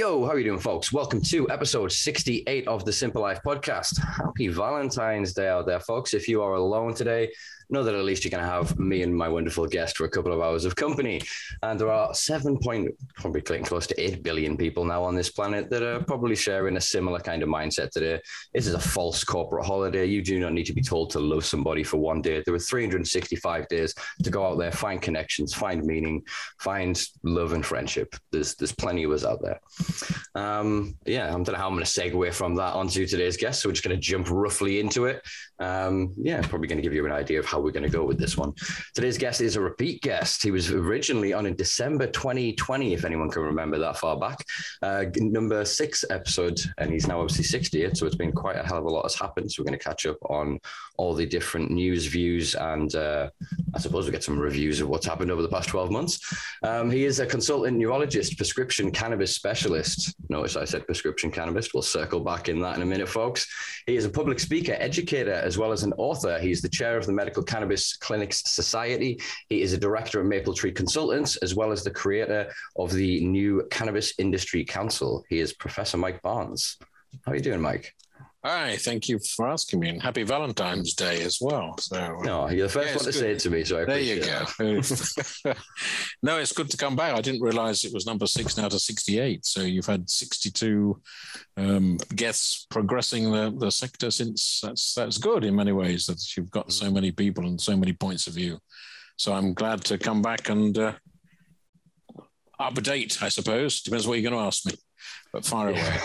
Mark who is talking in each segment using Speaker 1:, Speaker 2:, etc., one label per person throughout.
Speaker 1: Yo, how are you doing, folks? Welcome to episode 68 of the Simpa Life podcast. Happy Valentine's Day out there, folks. If you are alone today, know that at least you're going to have me and my wonderful guest for a couple of hours of company. And there are seven point, probably close to 8 billion people now on this planet that are probably sharing a similar kind of mindset today. This is a false corporate holiday. You do not need to be told to love somebody for one day. There are 365 days to go out there, find connections, find meaning, find love and friendship. There's, there's plenty of us out there. Um, yeah, I don't know how I'm going to segue from that onto today's guest. So we're just going to jump roughly into it. Um, yeah, probably going to give you an idea of how we're going to go with this one. Today's guest is a repeat guest. He was originally on in December 2020, if anyone can remember that far back, uh, number six episode, and he's now obviously 60th. So it's been quite a hell of a lot has happened. So we're going to catch up on all the different news, views, and uh, I suppose we get some reviews of what's happened over the past 12 months. Um, he is a consultant neurologist, prescription cannabis specialist. Notice I said prescription cannabis. We'll circle back in that in a minute, folks. He is a public speaker, educator, as well as an author. He's the chair of the Medical Cannabis Clinicians Society. He is a director of Maple Tree Consultants, as well as the creator of the new Cannabis Industry Council. He is Professor Mike Barnes. How are you doing, Mike?
Speaker 2: Hi, thank you for asking me, and happy Valentine's Day as well.
Speaker 1: So, no, you're the first yeah, one to good. say it to me, so I
Speaker 2: there you go. no, it's good to come back. I didn't realize it was number six now to sixty-eight. So you've had sixty-two um, guests progressing the, the sector since. That's that's good in many ways that you've got so many people and so many points of view. So I'm glad to come back and uh, update. I suppose depends what you're going to ask me but far away.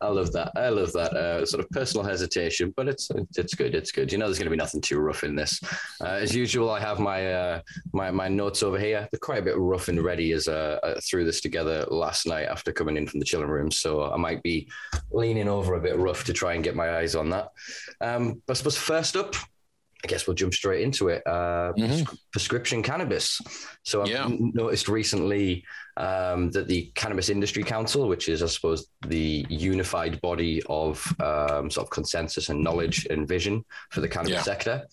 Speaker 1: I love that. I love that uh, sort of personal hesitation, but it's it's good. It's good. You know, there's going to be nothing too rough in this. Uh, as usual, I have my uh, my my notes over here. They're quite a bit rough and ready as uh, I threw this together last night after coming in from the chilling room. So I might be leaning over a bit rough to try and get my eyes on that. Um, but I suppose first up, I guess we'll jump straight into it. Uh, mm-hmm. Prescription cannabis. So I've yeah. noticed recently um, that the Cannabis Industry Council, which is, I suppose, the unified body of um, sort of consensus and knowledge and vision for the cannabis yeah. sector,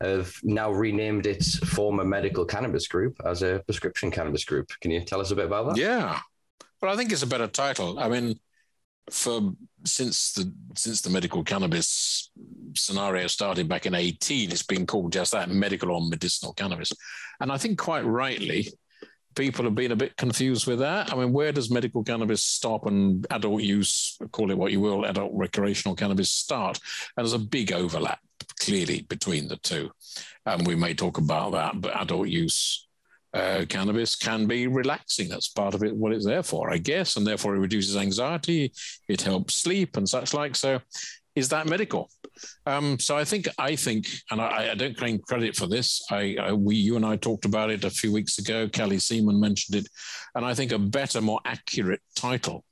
Speaker 1: have now renamed its former medical cannabis group as a prescription cannabis group. Can you tell us a bit about that?
Speaker 2: Yeah. Well, I think it's a better title. I mean, for since the since the medical cannabis scenario started back in 18 it's been called just that medical or medicinal cannabis. And i think quite rightly people have been a bit confused with that. I mean where does medical cannabis stop and adult use call it what you will adult recreational cannabis start? And there's a big overlap clearly between the two. And we may talk about that but adult use uh, cannabis can be relaxing. That's part of it, what it's there for, I guess. And therefore, it reduces anxiety, it helps sleep and such like. So, is that medical? Um, so I think I think, and I, I, don't claim credit for this. I, I, we you and I talked about it a few weeks ago. Kelly Seaman mentioned it, and I think a better, more accurate title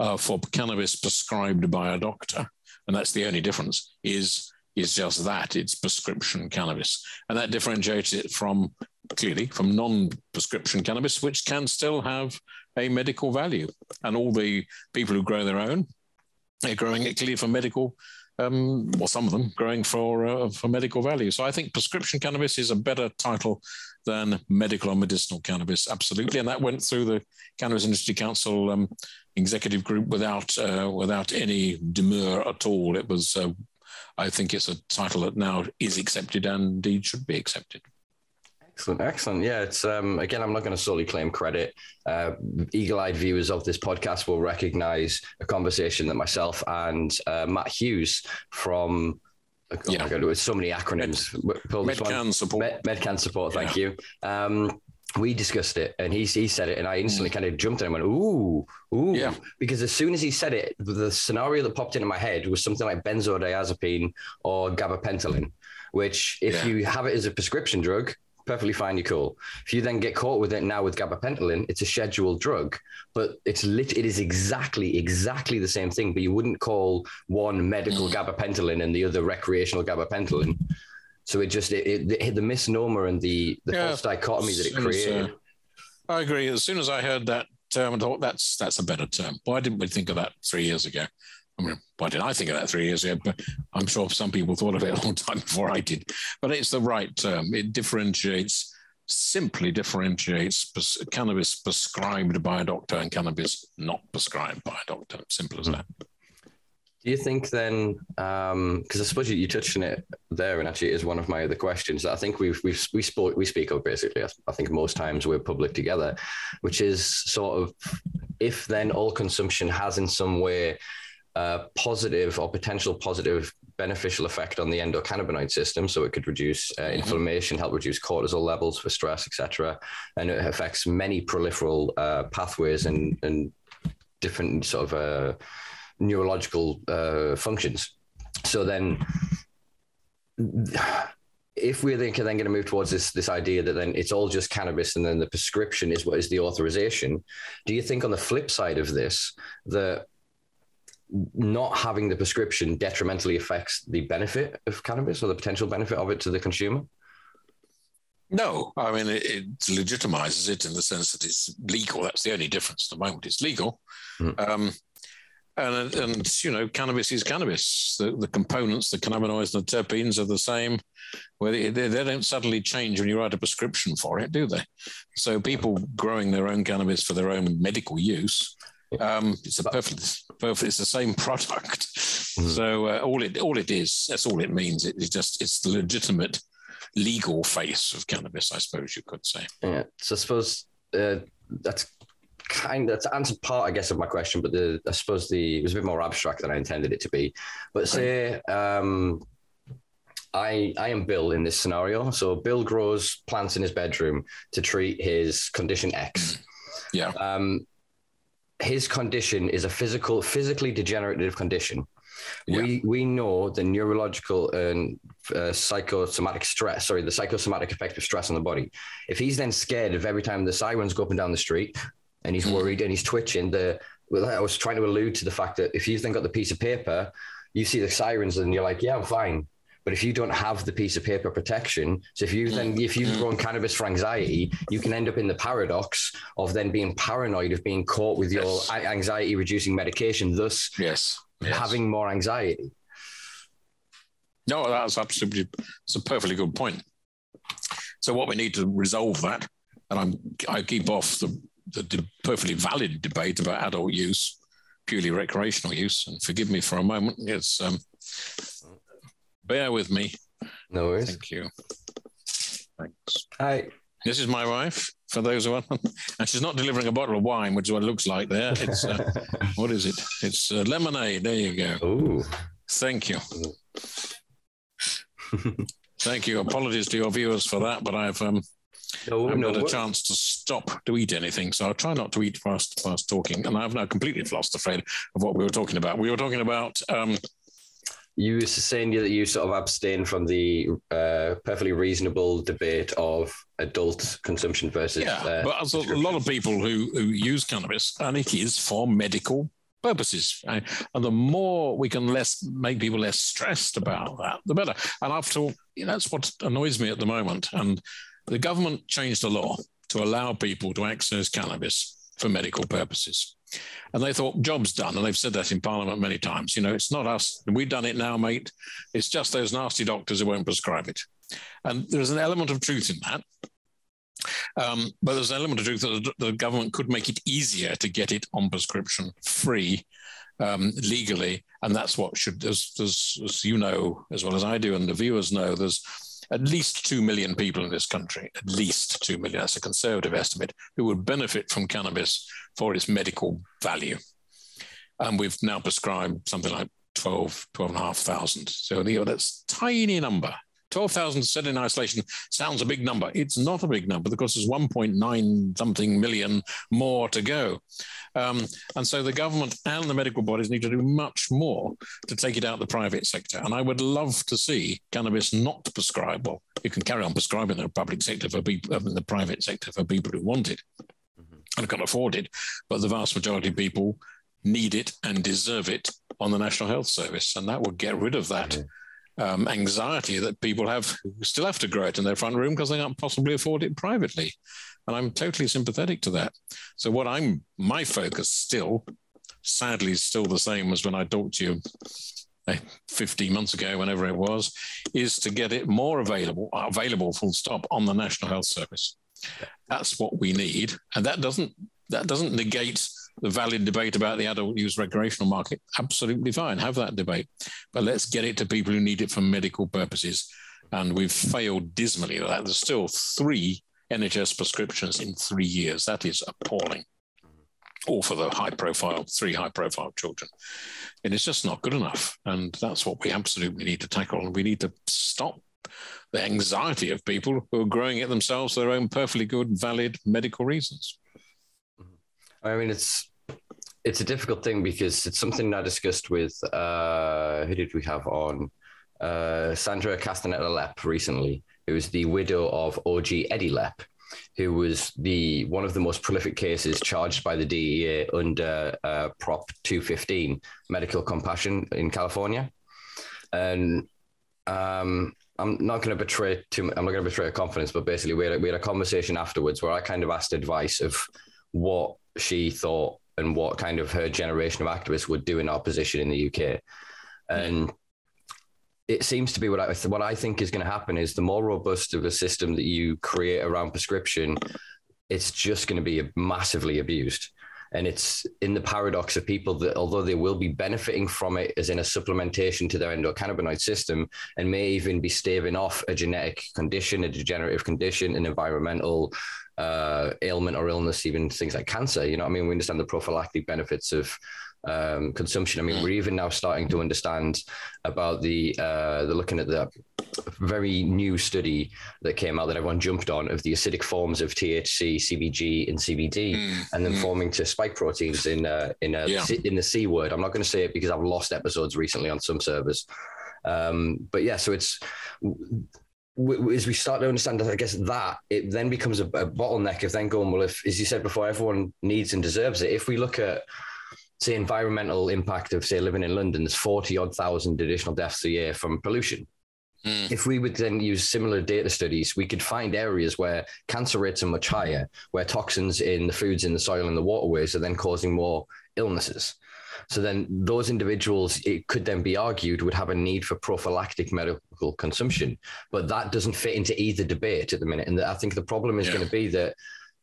Speaker 2: uh, for cannabis prescribed by a doctor, and that's the only difference, is is just that it's prescription cannabis, and that differentiates it from clearly from non-prescription cannabis, which can still have a medical value. And all the people who grow their own, they're growing it clearly for medical. Um, well, some of them growing for uh, for medical value. So I think prescription cannabis is a better title than medical or medicinal cannabis, absolutely. And that went through the Cannabis Industry Council um, executive group without uh, without any demur at all. It was, uh, I think, it's a title that now is accepted and indeed should be accepted.
Speaker 1: Excellent, excellent. Yeah, it's um, again, I'm not going to solely claim credit. Uh, eagle-eyed viewers of this podcast will recognize a conversation that myself and uh, Matt Hughes from oh yeah. my god, with so many acronyms.
Speaker 2: Med, MedCan support.
Speaker 1: Med, MedCan support. Thank yeah. you. Um, we discussed it, and he he said it, and I instantly mm. kind of jumped and went, "Ooh, ooh!" Yeah. Because as soon as he said it, the scenario that popped into my head was something like benzodiazepine or gabapentin, which, if yeah. you have it as a prescription drug, perfectly fine, you're cool. If you then get caught with it now with gabapentin, it's a scheduled drug, but it's lit. It is exactly exactly the same thing, but you wouldn't call one medical gabapentin and the other recreational gabapentin. So it just it, it, the misnomer and the the yeah, false dichotomy that it created.
Speaker 2: Uh, I agree. As soon as I heard that term, I thought that's that's a better term. Why didn't we think of that three years ago? I mean, why did I think of that three years ago? But I'm sure some people thought of it a long time before I did. But it's the right term. It differentiates simply differentiates cannabis prescribed by a doctor and cannabis not prescribed by a doctor. Simple as that.
Speaker 1: Do you think then, because um, I suppose you, you, touched on it there, and actually it is one of my other questions that I think we've, we've we spoke we speak of basically. I think most times we're public together, which is sort of if then all consumption has in some way positive or potential positive beneficial effect on the endocannabinoid system. So it could reduce uh, mm-hmm. inflammation, help reduce cortisol levels for stress, etc. And it affects many peripheral uh, pathways and, and different sort of uh, neurological uh, functions. So then, if we're then, then going to move towards this this idea that then it's all just cannabis and then the prescription is what is the authorization, do you think on the flip side of this that not having the prescription detrimentally affects the benefit of cannabis or the potential benefit of it to the consumer?
Speaker 2: No, I mean it, it, legitimizes it in the sense that it's legal. That's the only difference. At the moment, it's legal. Mm. Um, and, and you know, cannabis is cannabis. The, the components, the cannabinoids and the terpenes are the same. Where they, they, they, don't suddenly change when you write a prescription for it, do they? So people growing their own cannabis for their own medical use, um, it's a perfect, perfect. It's the same product. Mm-hmm. So uh, all it all it is, that's all it means. It, it's just it's the legitimate legal face of cannabis, I suppose you could say.
Speaker 1: Yeah. So I suppose uh, that's kind of to answer part, I guess, of my question, but the I suppose the it was a bit more abstract than I intended it to be. But say um, I I am Bill in this scenario. So Bill grows plants in his bedroom to treat his condition X.
Speaker 2: Yeah. Um,
Speaker 1: his condition is a physical, physically degenerative condition. Yeah. We we know the neurological and uh, psychosomatic stress, sorry, the psychosomatic effect of stress on the body. If he's then scared of every time the sirens go up and down the street, and he's hmm. worried and he's twitching. The well, I was trying to allude to the fact that if you've then got the piece of paper, you see the sirens and you're like, yeah, I'm fine. But if you don't have the piece of paper protection, so if you then if you've hmm. grown cannabis for anxiety, you can end up in the paradox of then being paranoid of being caught with your yes. anxiety reducing medication, thus
Speaker 2: yes. yes.
Speaker 1: having more anxiety.
Speaker 2: No, that's absolutely it's a perfectly good point. So what we need to resolve that, and I'm I keep off the the perfectly valid debate about adult use, purely recreational use. And forgive me for a moment. It's um, bear with me.
Speaker 1: No worries.
Speaker 2: Thank you. Thanks.
Speaker 1: Hi.
Speaker 2: This is my wife. For those who are, and she's not delivering a bottle of wine, which is what it looks like there. It's uh, what is it? It's uh, lemonade. There you go.
Speaker 1: Ooh.
Speaker 2: Thank you. Thank you. Apologies to your viewers for that, but I've um, no, I haven't no, had a what? chance to stop to eat anything, so I'll try not to eat fast fast talking. And I've now completely lost the thread of what we were talking about. We were talking about. Um,
Speaker 1: you were saying that you sort of abstain from the uh, perfectly reasonable debate of adult consumption versus.
Speaker 2: Yeah, uh, but as a lot of people who, who use cannabis, and it is for medical purposes. And the more we can less make people less stressed about that, the better. And after all, you know, that's what annoys me at the moment. And the government changed the law to allow people to access cannabis for medical purposes. And they thought, job's done. And they've said that in Parliament many times. You know, it's not us. We've done it now, mate. It's just those nasty doctors who won't prescribe it. And there's an element of truth in that. Um, but there's an element of truth that the government could make it easier to get it on prescription free um, legally. And that's what should, as, as, as you know, as well as I do, and the viewers know, there's at least 2 million people in this country, at least 2 million, that's a conservative estimate, who would benefit from cannabis for its medical value. And we've now prescribed something like 12, 12,500. So you know, that's tiny number 12,000 set in isolation sounds a big number. It's not a big number because there's 1.9 something million more to go. Um, and so the government and the medical bodies need to do much more to take it out the private sector. And I would love to see cannabis not prescribed. Well, you can carry on prescribing in the public sector for people, in the private sector for people who want it mm-hmm. and can afford it. But the vast majority of people need it and deserve it on the National Health Service. And that would get rid of that. Mm-hmm um, anxiety that people have who still have to grow it in their front room because they can't possibly afford it privately. And I'm totally sympathetic to that. So what I'm my focus still, sadly, is still the same as when I talked to you 15 months ago, whenever it was, is to get it more available, available full stop on the National Health Service. That's what we need, and that doesn't that doesn't negate the valid debate about the adult use recreational market. Absolutely fine, have that debate, but let's get it to people who need it for medical purposes. And we've failed dismally. There's still three NHS prescriptions in three years. That is appalling. All for the high profile, three high profile children. And it's just not good enough. And that's what we absolutely need to tackle. And we need to stop the anxiety of people who are growing it themselves for their own perfectly good, valid medical reasons.
Speaker 1: I mean, it's it's a difficult thing because it's something I discussed with uh, who did we have on uh, Sandra Castaneda Lepp recently, who was the widow of OG Eddie Lepp, who was the one of the most prolific cases charged by the DEA under uh, Prop 215, medical compassion in California, and um, I'm not going to betray too. I'm not going to betray confidence, but basically, we had, we had a conversation afterwards where I kind of asked advice of what she thought and what kind of her generation of activists would do in our position in the UK, and it seems to be what I what I think is going to happen is the more robust of a system that you create around prescription, it's just going to be massively abused. And it's in the paradox of people that, although they will be benefiting from it as in a supplementation to their endocannabinoid system and may even be staving off a genetic condition, a degenerative condition, an environmental uh, ailment or illness, even things like cancer. You know, I mean, we understand the prophylactic benefits of um, consumption. I mean, we're even now starting to understand about the uh, the looking at the very new study that came out that everyone jumped on of the acidic forms of THC, CBG, and CBD, mm. and then mm. forming to spike proteins in uh, in a, yeah. in the C word. I'm not going to say it because I've lost episodes recently on some servers. Um, but yeah, so it's as we start to understand, I guess that it then becomes a, a bottleneck of then going, well, if, as you said before, everyone needs and deserves it. If we look at say environmental impact of say living in London, there's 40 odd thousand additional deaths a year from pollution. Mm. If we would then use similar data studies, we could find areas where cancer rates are much higher, where toxins in the foods in the soil and the waterways are then causing more illnesses. So then those individuals, it could then be argued, would have a need for prophylactic consumption. But that doesn't fit into either debate at the minute. And I think the problem is yeah. going to be that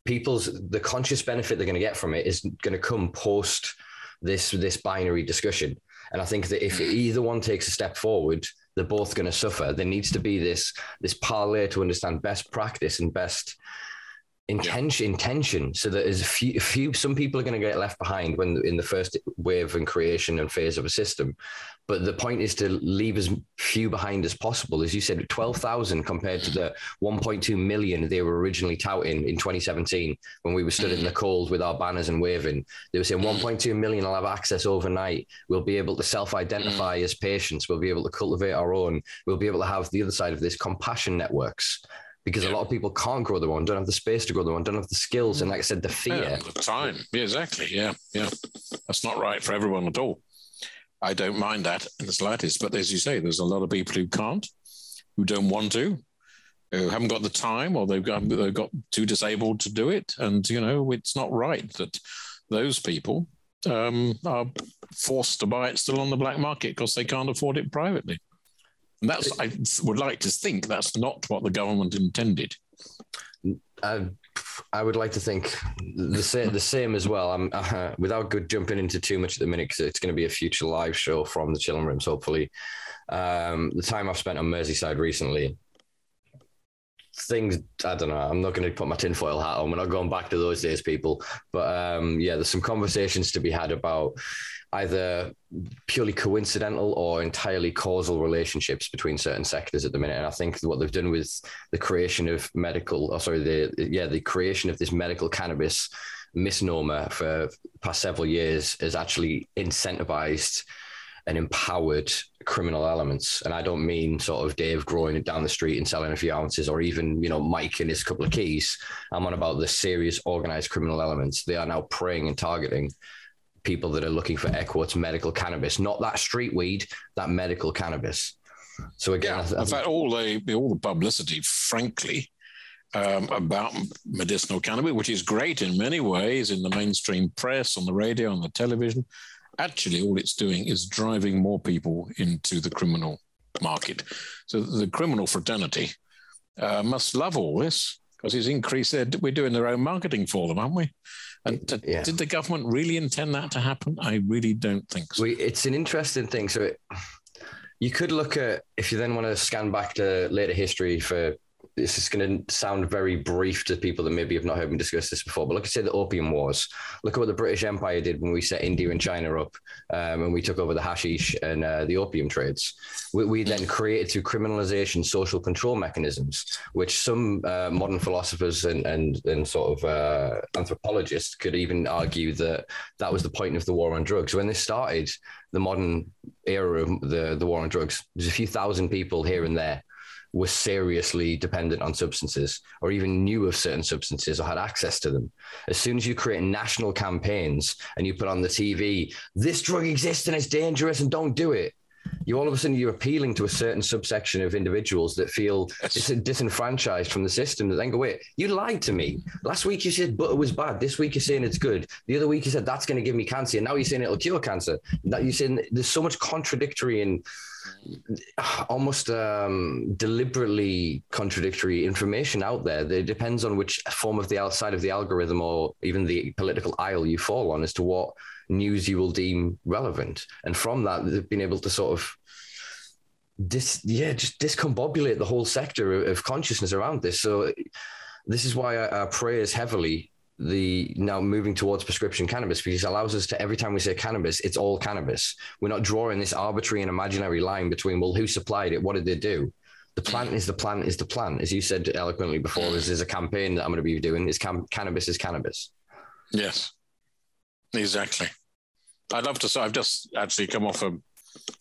Speaker 1: people's the conscious benefit they're going to get from it is going to come post this this binary discussion. And I think that if mm. either one takes a step forward, they're both going to suffer. There needs to be this this parlay to understand best practice and best intention intention so that as few, few some people are going to get left behind when in the first wave and creation and phase of a system. But the point is to leave as few behind as possible. As you said 12,000 compared to the 1.2 million they were originally touting in 2017 when we were stood in the mm. cold with our banners and waving. They were saying mm. 1.2 million will have access overnight. We'll be able to self-identify mm. as patients. We'll be able to cultivate our own. We'll be able to have the other side of this compassion networks because yeah. a lot of people can't grow their own, don't have the space to grow their own, don't have the skills, and like I said, the fear,
Speaker 2: yeah, the time. Yeah, exactly. Yeah, yeah, that's not right for everyone at all. I don't mind that in the slightest, but as you say, there's a lot of people who can't, who don't want to, who haven't got the time, or they've got they've got too disabled to do it, and you know it's not right that those people um, are forced to buy it still on the black market because they can't afford it privately. And that's, I would like to think that's not what the government intended.
Speaker 1: I, I would like to think the same, the same as well. I'm uh, without good jumping into too much at the minute because it's going to be a future live show from the chilling rooms. Hopefully, um, the time I've spent on Merseyside recently, things I don't know. I'm not going to put my tinfoil hat on. We're not going back to those days, people. But um, yeah, there's some conversations to be had about either purely coincidental or entirely causal relationships between certain sectors at the minute. And I think what they've done with the creation of medical, or sorry, the yeah, the creation of this medical cannabis misnomer for past several years has actually incentivized and empowered criminal elements. And I don't mean sort of Dave growing it down the street and selling a few ounces, or even you know Mike and his couple of keys. I'm on about the serious organized criminal elements. They are now preying and targeting people that are looking for quotes medical cannabis, not that street weed, that medical cannabis. So again,
Speaker 2: yeah, in fact, all the all the publicity, frankly, um, about medicinal cannabis, which is great in many ways in the mainstream press, on the radio, on the television, actually all it's doing is driving more people into the criminal market. So the criminal fraternity uh, must love all this because it's increased their, we're doing their own marketing for them, aren't we? Uh, and to, yeah. did the government really intend that to happen? I really don't think so.
Speaker 1: We, it's an interesting thing. So it, you could look at, if you then want to scan back to later history for this is going to sound very brief to people that maybe have not heard me discuss this before, but look at say the Opium Wars. Look at what the British Empire did when we set India and China up, um, and we took over the hashish and uh, the opium trades. We, we, then created through criminalization social control mechanisms, which some uh, modern philosophers and, and, and sort of uh, anthropologists could even argue that that was the point of the war on drugs. When this started, the modern era of the, the war on drugs, there's a few thousand people here and there were seriously dependent on substances or even knew of certain substances or had access to them. As soon as you create national campaigns and you put on the TV, this drug exists and it's dangerous and don't do it, you all of a sudden you're appealing to a certain subsection of individuals that feel yes. disenfranchised from the system that then go, wait, you lied to me. Last week you said butter was bad. This week you're saying it's good. The other week you said that's going to give me cancer. And now you're saying it'll cure cancer. That you're saying there's so much contradictory and almost um, deliberately contradictory information out there. It depends on which form of the outside of the algorithm or even the political aisle you fall on as to what news you will deem relevant. And from that, they've been able to sort of dis, yeah, just discombobulate the whole sector of, consciousness around this. So this is why I, I praise heavily the now moving towards prescription cannabis because it allows us to every time we say cannabis, it's all cannabis. We're not drawing this arbitrary and imaginary line between well, who supplied it, what did they do? The plant is the plant is the plant, as you said eloquently before. This is a campaign that I'm going to be doing. Is cam- cannabis is cannabis.
Speaker 2: Yes, exactly. I'd love to. So I've just actually come off a,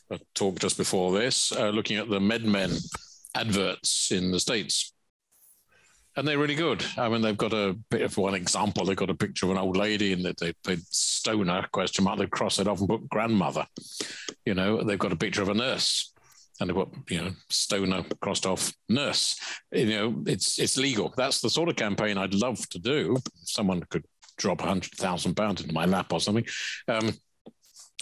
Speaker 2: a talk just before this, uh, looking at the MedMen adverts in the states and they're really good. I mean, they've got a bit of one example. They've got a picture of an old lady, and they they stoner question mark. They cross it off and put grandmother. You know, they've got a picture of a nurse, and they've got you know stoner crossed off nurse. You know, it's it's legal. That's the sort of campaign I'd love to do. If someone could drop a hundred thousand pounds into my lap or something. Um,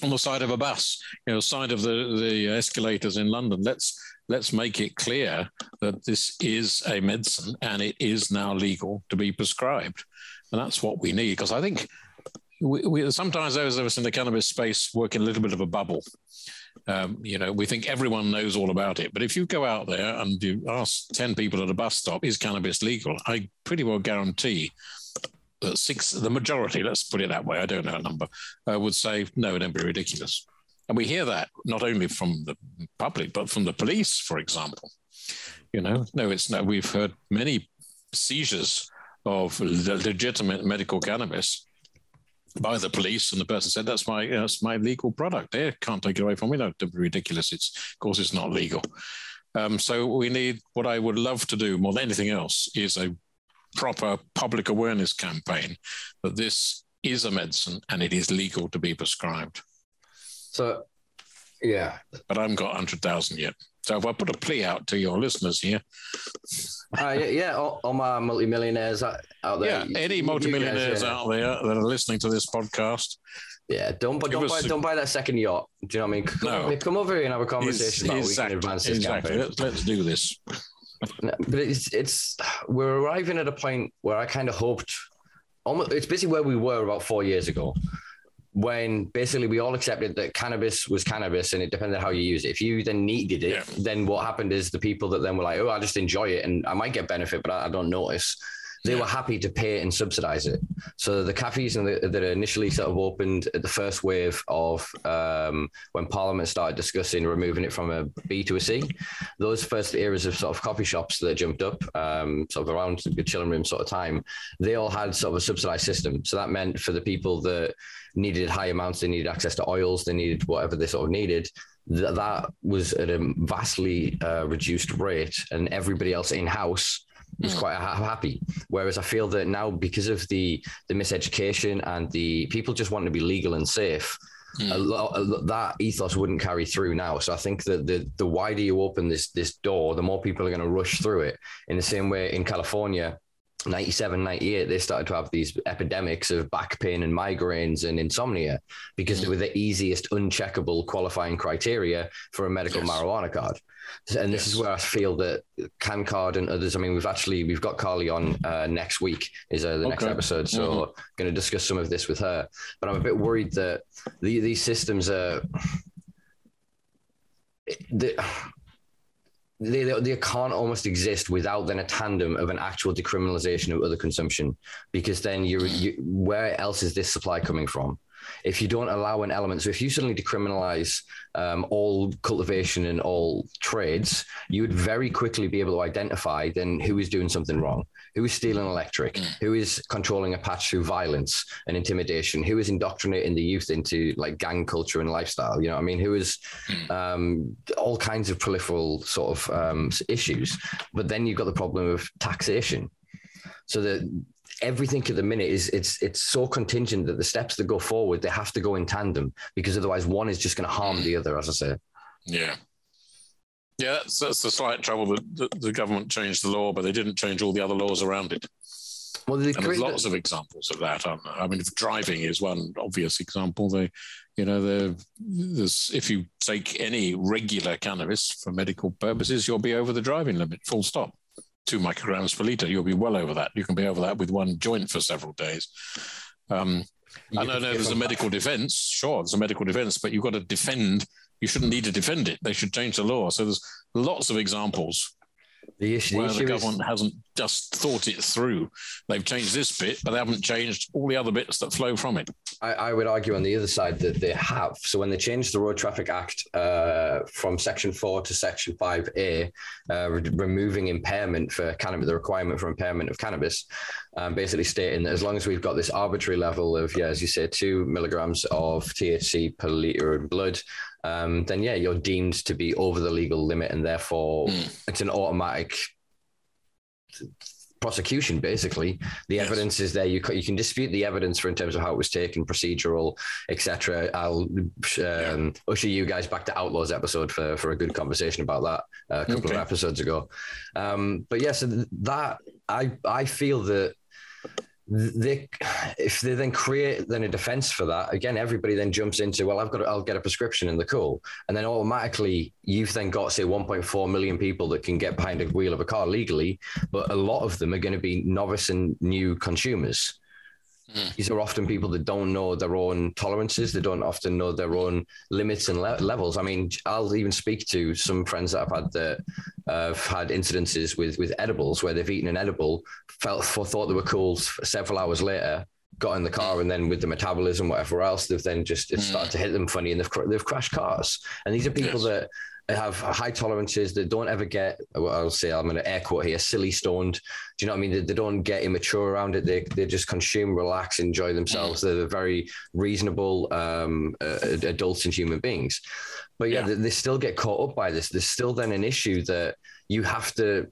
Speaker 2: on the side of a bus, you know, side of the the escalators in London. Let's let's make it clear that this is a medicine and it is now legal to be prescribed. And that's what we need. Because I think we, we, sometimes those of us in the cannabis space work in a little bit of a bubble. Um, you know, we think everyone knows all about it. But if you go out there and you ask 10 people at a bus stop, is cannabis legal? I pretty well guarantee that six, the majority, let's put it that way, I don't know a number, uh, would say, no, don't be ridiculous. And we hear that not only from the public, but from the police, for example. You know, no, it's no, we've heard many seizures of legitimate medical cannabis by the police, and the person said, "That's my that's my legal product. They can't take it away from me. No, don't be ridiculous. It's of course it's not legal. Um, so we need what I would love to do more than anything else is a proper public awareness campaign that this is a medicine and it is legal to be prescribed.
Speaker 1: So, yeah.
Speaker 2: But I haven't got 100,000 yet. So if I put a plea out to your listeners here.
Speaker 1: uh, yeah, yeah, all, all my multimillionaires out there.
Speaker 2: Yeah, any multimillionaires guys, yeah. out there that are listening to this podcast.
Speaker 1: Yeah, don't don't buy, don't buy that second yacht. Do you know what I mean? Come, no. come over here and have a conversation about exactly, we can advance this
Speaker 2: exactly. Let's, let's do this.
Speaker 1: but it's it's we're arriving at a point where I kind of hoped almost it's basically where we were about four years ago when basically we all accepted that cannabis was cannabis and it depended on how you use it. If you then needed it, yeah. then what happened is the people that then were like, oh, I just enjoy it and I might get benefit, but I, I don't notice. They were happy to pay and subsidize it. So the cafes the, that initially sort of opened at the first wave of um, when Parliament started discussing removing it from a B to a C, those first eras of sort of coffee shops that jumped up, um, sort of around the chilling room sort of time, they all had sort of a subsidized system. So that meant for the people that needed high amounts. They needed access to oils. They needed whatever they sort of needed. That that was at a vastly uh, reduced rate, and everybody else in house was hmm. quite happy. Whereas I feel that now, because of the the miseducation and the people just wanting to be legal and safe, mm. a lot, a, that ethos wouldn't carry through now. So I think that the the wider you open this this door, the more people are going to rush through it. In the same way in California, 97, 98, they started to have these epidemics of back pain and migraines and insomnia because they were the easiest uncheckable qualifying criteria for a medical yes. marijuana card. And this yes. is where I feel that CanCard and others. I mean, we've actually we've got Carly on uh, next week is uh, the okay. next episode, so mm-hmm. going to discuss some of this with her. But I'm a bit worried that the, these systems are. The, they, they can't almost exist without then a tandem of an actual decriminalization of other consumption because then you're you, where else is this supply coming from if you don't allow an element so if you suddenly decriminalize um, all cultivation and all trades you would very quickly be able to identify then who is doing something wrong who is stealing electric, mm. who is controlling a patch through violence and intimidation, who is indoctrinating the youth into like gang culture and lifestyle. You know, what I mean, who is mm. um, all kinds of proliferal sort of um, issues. But then you've got the problem of taxation. So that everything at the minute is it's it's so contingent that the steps that go forward they have to go in tandem because otherwise one is just going to harm the other as i say
Speaker 2: yeah yeah, that's, that's the slight trouble that the, the, government changed the law, but they didn't change all the other laws around it. Well, and there's lots of examples of that. Um, I mean, if driving is one obvious example. They, you know, there's if you take any regular cannabis for medical purposes, you'll be over the driving limit. Full stop. Two micrograms per liter, you'll be well over that. You can be over that with one joint for several days. Um, I know there's a medical defense. Sure, there's a medical defense, but you've got to defend you shouldn't need to defend it. They should change the law. So there's lots of examples the issue, where the, issue the government is... hasn't just thought it through. They've changed this bit, but they haven't changed all the other bits that flow from it.
Speaker 1: I, I would argue on the other side that they have. So when they changed the Road Traffic Act uh, from Section 4 to Section 5A, uh, re- removing impairment for cannabis, the requirement for impairment of cannabis, um, basically stating that as long as we've got this arbitrary level of, yeah, as you say, two milligrams of THC per liter in blood, um, then yeah, you're deemed to be over the legal limit, and therefore mm. it's an automatic prosecution. Basically, the yes. evidence is there. You you can dispute the evidence for in terms of how it was taken, procedural, etc. I'll um, yeah. usher you guys back to Outlaws episode for for a good conversation about that uh, a couple okay. of episodes ago. Um, but yes, yeah, so that I I feel that they if they then create then a defense for that again everybody then jumps into well i've got to, i'll get a prescription in the cool. And then automatically you've then got say 1.4 million people that can get behind a wheel of a car legally but a lot of them are going to be novice and new consumers Mm. These are often people that don't know their own tolerances. They don't often know their own limits and le- levels. I mean, I'll even speak to some friends that I've had that uh, have had incidences with with edibles where they've eaten an edible, felt for thought they were cool. Several hours later, got in the car, and then with the metabolism, whatever else, they've then just it started to hit them funny, and they've they've crashed cars. And these are people yes. that have high tolerances. That don't ever get well, I'll say I'm going to air quote here silly stoned. Do you know what I mean? They, they, don't get immature around it. They, they just consume relax enjoy themselves. They're very reasonable um, uh, adults and human beings. But yeah, yeah. They, they still get caught up by this. There's still then an issue that you have to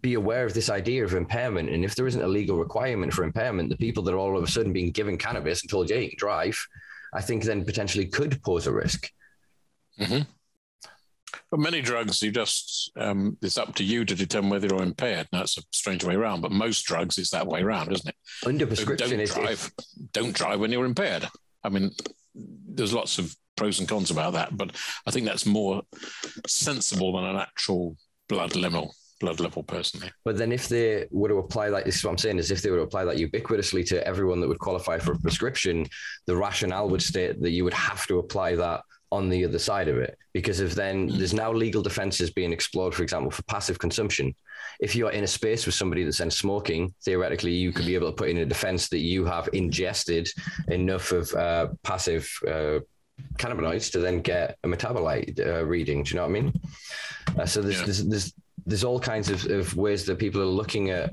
Speaker 1: be aware of this idea of impairment. And if there isn't a legal requirement for impairment the people that are all of a sudden being given cannabis and told yeah you can drive I think then potentially could pose a risk.
Speaker 2: Mm-hmm. But many drugs, you just um, it's up to you to determine whether you're impaired. Now it's a strange way around, but most drugs it's that way around, isn't it?
Speaker 1: Under prescription,
Speaker 2: don't drive. Don't drive when you're impaired. I mean, there's lots of pros and cons about that, but I think that's more sensible than an actual blood level blood level personally.
Speaker 1: But then if they were to apply that, this is what I'm saying, is if they were to apply that ubiquitously to everyone that would qualify for a prescription, the rationale would state that you would have to apply that on the other side of it because if then mm. there's now legal defenses being explored for example for passive consumption if you're in a space with somebody that's then smoking theoretically you could be able to put in a defense that you have ingested enough of uh, passive uh, cannabinoids to then get a metabolite uh, reading do you know what i mean uh, so there's, yeah. there's, there's there's all kinds of, of ways that people are looking at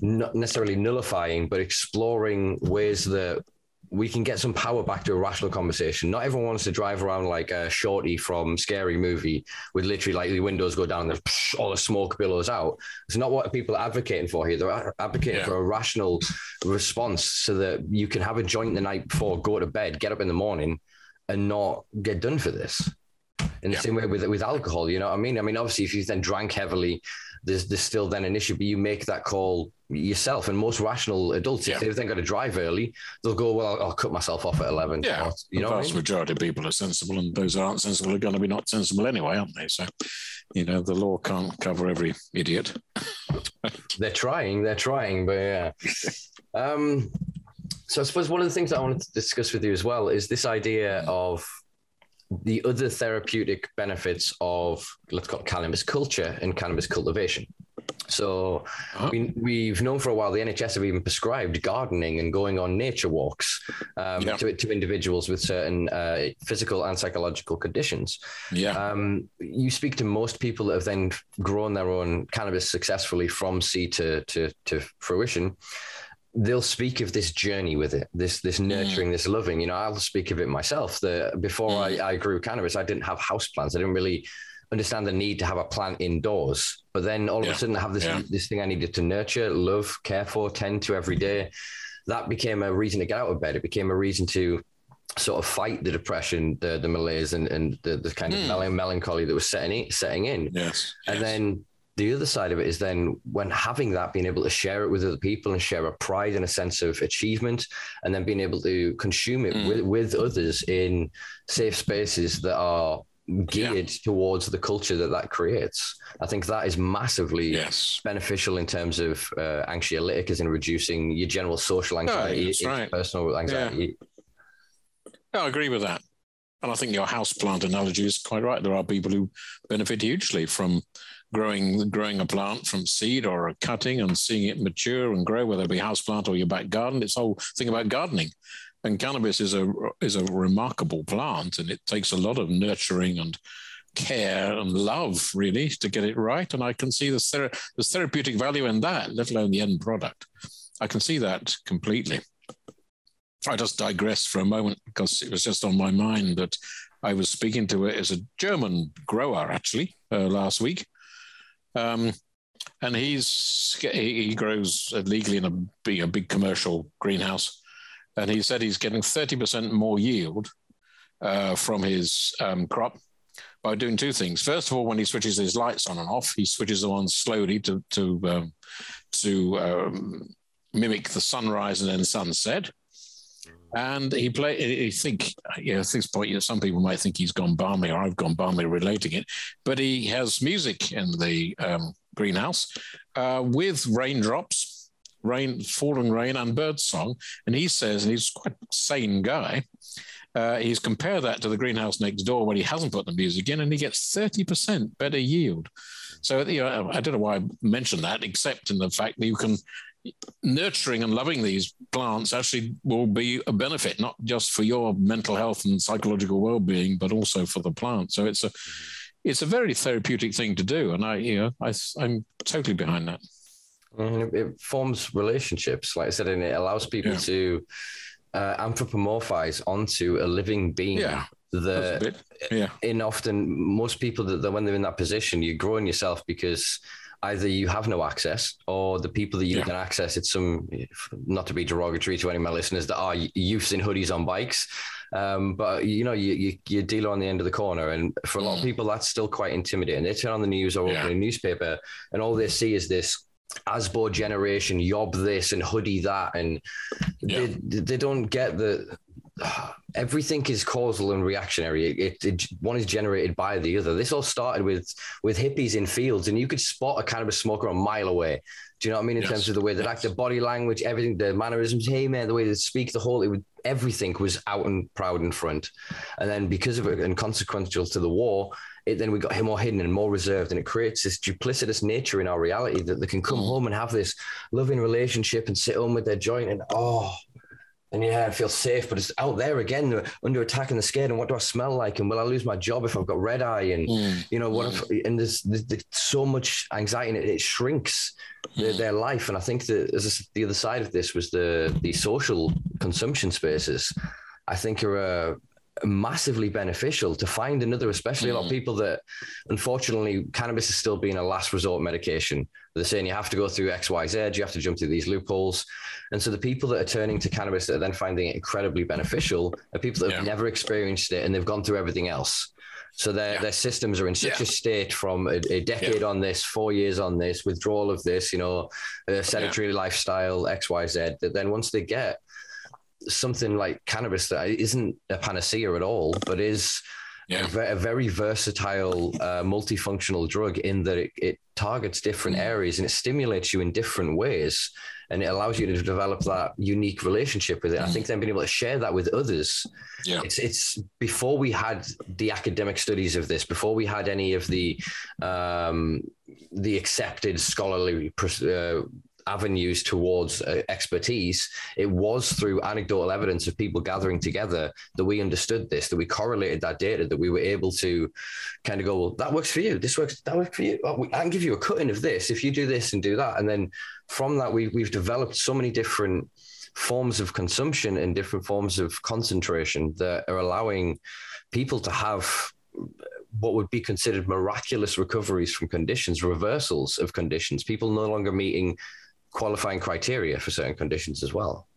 Speaker 1: not necessarily nullifying but exploring ways that we can get some power back to a rational conversation. Not everyone wants to drive around like a shorty from Scary Movie with literally like the windows go down, and all the smoke billows out. It's not what people are advocating for here. They're advocating yeah. for a rational response so that you can have a joint the night before, go to bed, get up in the morning, and not get done for this. In the yeah. same way with with alcohol, you know what I mean? I mean, obviously, if you then drank heavily there's there's still then an issue. But you make that call yourself, and most rational adults,
Speaker 2: Yeah.
Speaker 1: if they've then got to drive early, they'll go, well, I'll, I'll cut myself off at eleven.
Speaker 2: Yeah,
Speaker 1: Or, you
Speaker 2: the
Speaker 1: know, what I
Speaker 2: vast
Speaker 1: mean?
Speaker 2: majority of people are sensible, and those that aren't sensible are going to be not sensible anyway, aren't they? So, you know, the law can't cover every idiot.
Speaker 1: they're trying, they're trying, but yeah. um, so I suppose one of the things that I wanted to discuss with you as well is this idea of the other therapeutic benefits of let's call it cannabis culture and cannabis cultivation. So
Speaker 2: Uh-huh.
Speaker 1: we, we've known for a while the NHS have even prescribed gardening and going on nature walks um,
Speaker 2: Yeah.
Speaker 1: to, to individuals with certain uh, physical and psychological conditions.
Speaker 2: Yeah,
Speaker 1: Um, you speak to most people that have then grown their own cannabis successfully from seed to, to, to fruition. They'll speak of this journey with it, this this nurturing, mm. this loving. You know, I'll speak of it myself. That before I, mm. I grew cannabis, I didn't have houseplants. I didn't really understand the need to have a plant indoors. But then all of a sudden, I have this
Speaker 2: Yeah.
Speaker 1: this thing I needed to nurture, love, care for, tend to every mm-hmm. day. That became a reason to get out of bed. It became a reason to sort of fight the depression, the the malaise, and and the, the kind of
Speaker 2: Hmm.
Speaker 1: melancholy that was setting in, setting in.
Speaker 2: yes.
Speaker 1: And
Speaker 2: yes.
Speaker 1: then the other side of it is then when having that, being able to share it with other people and share a pride and a sense of achievement, and then being able to consume it
Speaker 2: Mm.
Speaker 1: with, with others in safe spaces that are geared towards the culture that that creates. I think that is massively
Speaker 2: yes.
Speaker 1: beneficial in terms of uh, anxiolytic, as in reducing your general social anxiety,
Speaker 2: that's right.
Speaker 1: personal anxiety.
Speaker 2: Yeah, I agree with that. And I think your houseplant analogy is quite right. There are people who benefit hugely from growing growing a plant from seed or a cutting and seeing it mature and grow, whether it be houseplant or your back garden. It's the whole thing about gardening. And cannabis is a is a remarkable plant, and it takes a lot of nurturing and care and love, really, to get it right. And I can see the thera- there's therapeutic value in that, let alone the end product. I can see that completely. I just digress for a moment because it was just on my mind that I was speaking to as a German grower actually uh, last week, um, and he's he, grows legally in a big, a big commercial greenhouse, and he said he's getting thirty percent more yield uh, from his um, crop by doing two things. First of all, when he switches his lights on and off, he switches them on slowly to to um, to um, mimic the sunrise and then sunset. And he play. I think, at this point, you know, some people might think he's gone barmy, or I've gone barmy relating it. But he has music in the um, greenhouse uh, with raindrops, rain, falling rain, and bird song. And he says, and he's quite a sane guy. Uh, he's compared that to the greenhouse next door when he hasn't put the music in, and he gets thirty percent better yield. So you know, I don't know why I mentioned that, except in the fact that you can nurturing and loving these plants actually will be a benefit, not just for your mental health and psychological well-being, but also for the plant. So it's a it's a very therapeutic thing to do, and I you know I, I'm totally behind that.
Speaker 1: Mhm. It forms relationships, like I said, and it allows people
Speaker 2: Yeah.
Speaker 1: to uh, anthropomorphize onto a living being.
Speaker 2: Yeah,
Speaker 1: The
Speaker 2: yeah,
Speaker 1: in often most people that, that when they're in that position, you're growing yourself because either you have no access or the people that you
Speaker 2: Yeah.
Speaker 1: can access. It's some not to be derogatory to any of my listeners that are youths in hoodies on bikes. Um, but you know, you, you you're dealer on the end of the corner, and for a lot of
Speaker 2: Mm.
Speaker 1: people, that's still quite intimidating. They turn on the news or
Speaker 2: Yeah.
Speaker 1: open a newspaper, and all they see is this Asbo generation, yob this and hoodie that, and
Speaker 2: Yeah.
Speaker 1: they, they don't get the everything is causal and reactionary. It, it, one is generated by the other. This all started with with hippies in fields, and you could spot a cannabis smoker a mile away. Do you know what I mean? In
Speaker 2: Yes.
Speaker 1: terms of the way they act, their body language, everything, their mannerisms. Hey man, the way they speak, the whole it would, everything was out and proud in front. And then because of it and consequential to the war, it then we got him more hidden and more reserved, and it creates this duplicitous nature in our reality that they can come
Speaker 2: Mm.
Speaker 1: home and have this loving relationship and sit home with their joint and oh. And yeah, I feel safe, but it's out there again, under attack and they're scared. And what do I smell like? And will I lose my job if I've got red eye? And
Speaker 2: Mm,
Speaker 1: you know what? If, and there's, there's, there's so much anxiety, and it, it shrinks their,
Speaker 2: mm.
Speaker 1: their life. And I think that as the other side of this was the the social consumption spaces. I think are a, massively beneficial to find another, especially mm. a lot of mm. people that unfortunately cannabis is still being a last resort medication. They're saying you have to go through X, Y, Z, you have to jump through these loopholes. And so the people that are turning to cannabis that are then finding it incredibly beneficial are people that have never experienced it and they've gone through everything else. So their yeah. their systems are in such yeah. a state from a, a decade yeah. on this, four years on this, withdrawal of this, you know, a sedentary lifestyle, X, Y, Z. That then once they get something like cannabis that isn't a panacea at all, but is yeah. a, very versatile, uh, multifunctional drug in that it, it targets different mm. areas and it stimulates you in different ways and it allows you to develop that unique relationship with it. Mm. I think then being able to share that with others. Yeah. It's it's before we had the academic studies of this, before we had any of the um, the accepted scholarly uh, avenues towards uh, expertise, it was through anecdotal evidence of people gathering together that we understood this, that we correlated that data, that we were able to kind of go, well, that works for you. This works. That works for you. I can give you a cutting of this if you do this and do that. And then from that, we, we've developed so many different forms of consumption and different forms of concentration that are allowing people to have what would be considered miraculous recoveries from conditions, reversals of conditions, people no longer meeting qualifying criteria for certain conditions as well.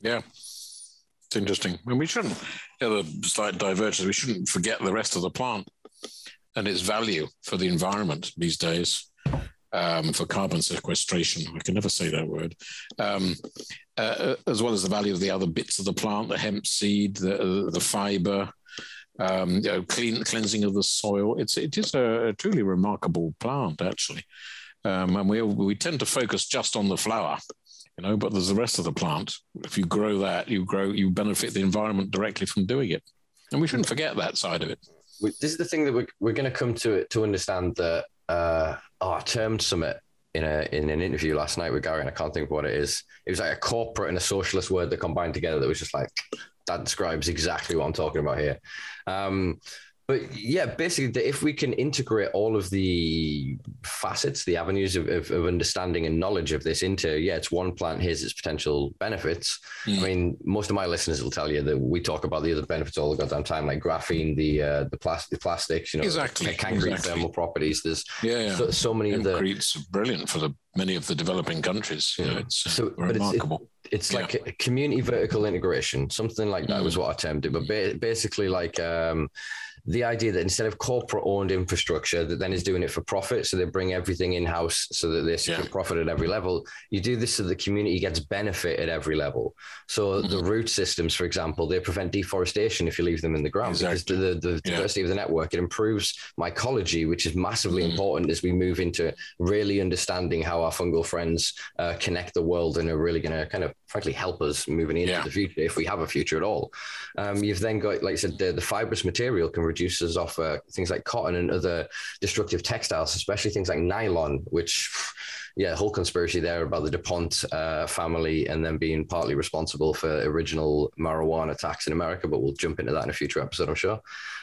Speaker 2: Yeah, it's interesting. I mean, we shouldn't, the other slight divergence, we shouldn't forget the rest of the plant and its value for the environment these days. Um, for carbon sequestration, I can never say that word, um, uh, as well as the value of the other bits of the plant, the hemp seed, the, the fiber, um, you know, clean cleansing of the soil. It's it is a, a truly remarkable plant, actually. Um, and we, we tend to focus just on the flower, you know, but there's the rest of the plant. If you grow that, you grow, you benefit the environment directly from doing it. And we shouldn't forget that side of it.
Speaker 1: This is the thing that we're, we're going to come to it to understand that uh, our term summit in a in an interview last night with Gary, and I can't think of what it is. It was like a corporate and a socialist word that combined together. That was just like that describes exactly what I'm talking about here. Um, but yeah, basically, if we can integrate all of the facets, the avenues of, of, of, understanding and knowledge of this into, yeah, it's one plant, here's its potential benefits. Mm. I mean, most of my listeners will tell you that we talk about the other benefits all the goddamn time, like graphene, the uh, the, plastic, the plastics, you know,
Speaker 2: exactly,
Speaker 1: concrete
Speaker 2: exactly.
Speaker 1: thermal properties. There's
Speaker 2: yeah, yeah.
Speaker 1: So, so many
Speaker 2: Concrete's
Speaker 1: of the.
Speaker 2: Brilliant for the many of the developing countries. You know, it's uh, so, remarkable.
Speaker 1: It's, it's yeah. like a community vertical integration, something like that mm. was what I termed it. But ba- basically, like um, the idea that instead of corporate owned infrastructure that then is doing it for profit, so they bring everything in house so that they secure yeah. profit at every level, you do this so the community gets benefit at every level. So mm-hmm. the root systems, for example, they prevent deforestation if you leave them in the ground exactly. because the, the yeah. diversity of the network it improves mycology, which is massively mm-hmm. important as we move into really understanding how our fungal friends uh, connect the world and are really going to kind of frankly help us moving into yeah. the future if we have a future at all. Um, you've then got, like I said, the, the fibrous material can reduce us off uh, things like cotton and other destructive textiles, especially things like nylon, which yeah, whole conspiracy there about the DuPont uh, family and then being partly responsible for original marijuana tax in America. But we'll jump into that in a future episode, I'm sure.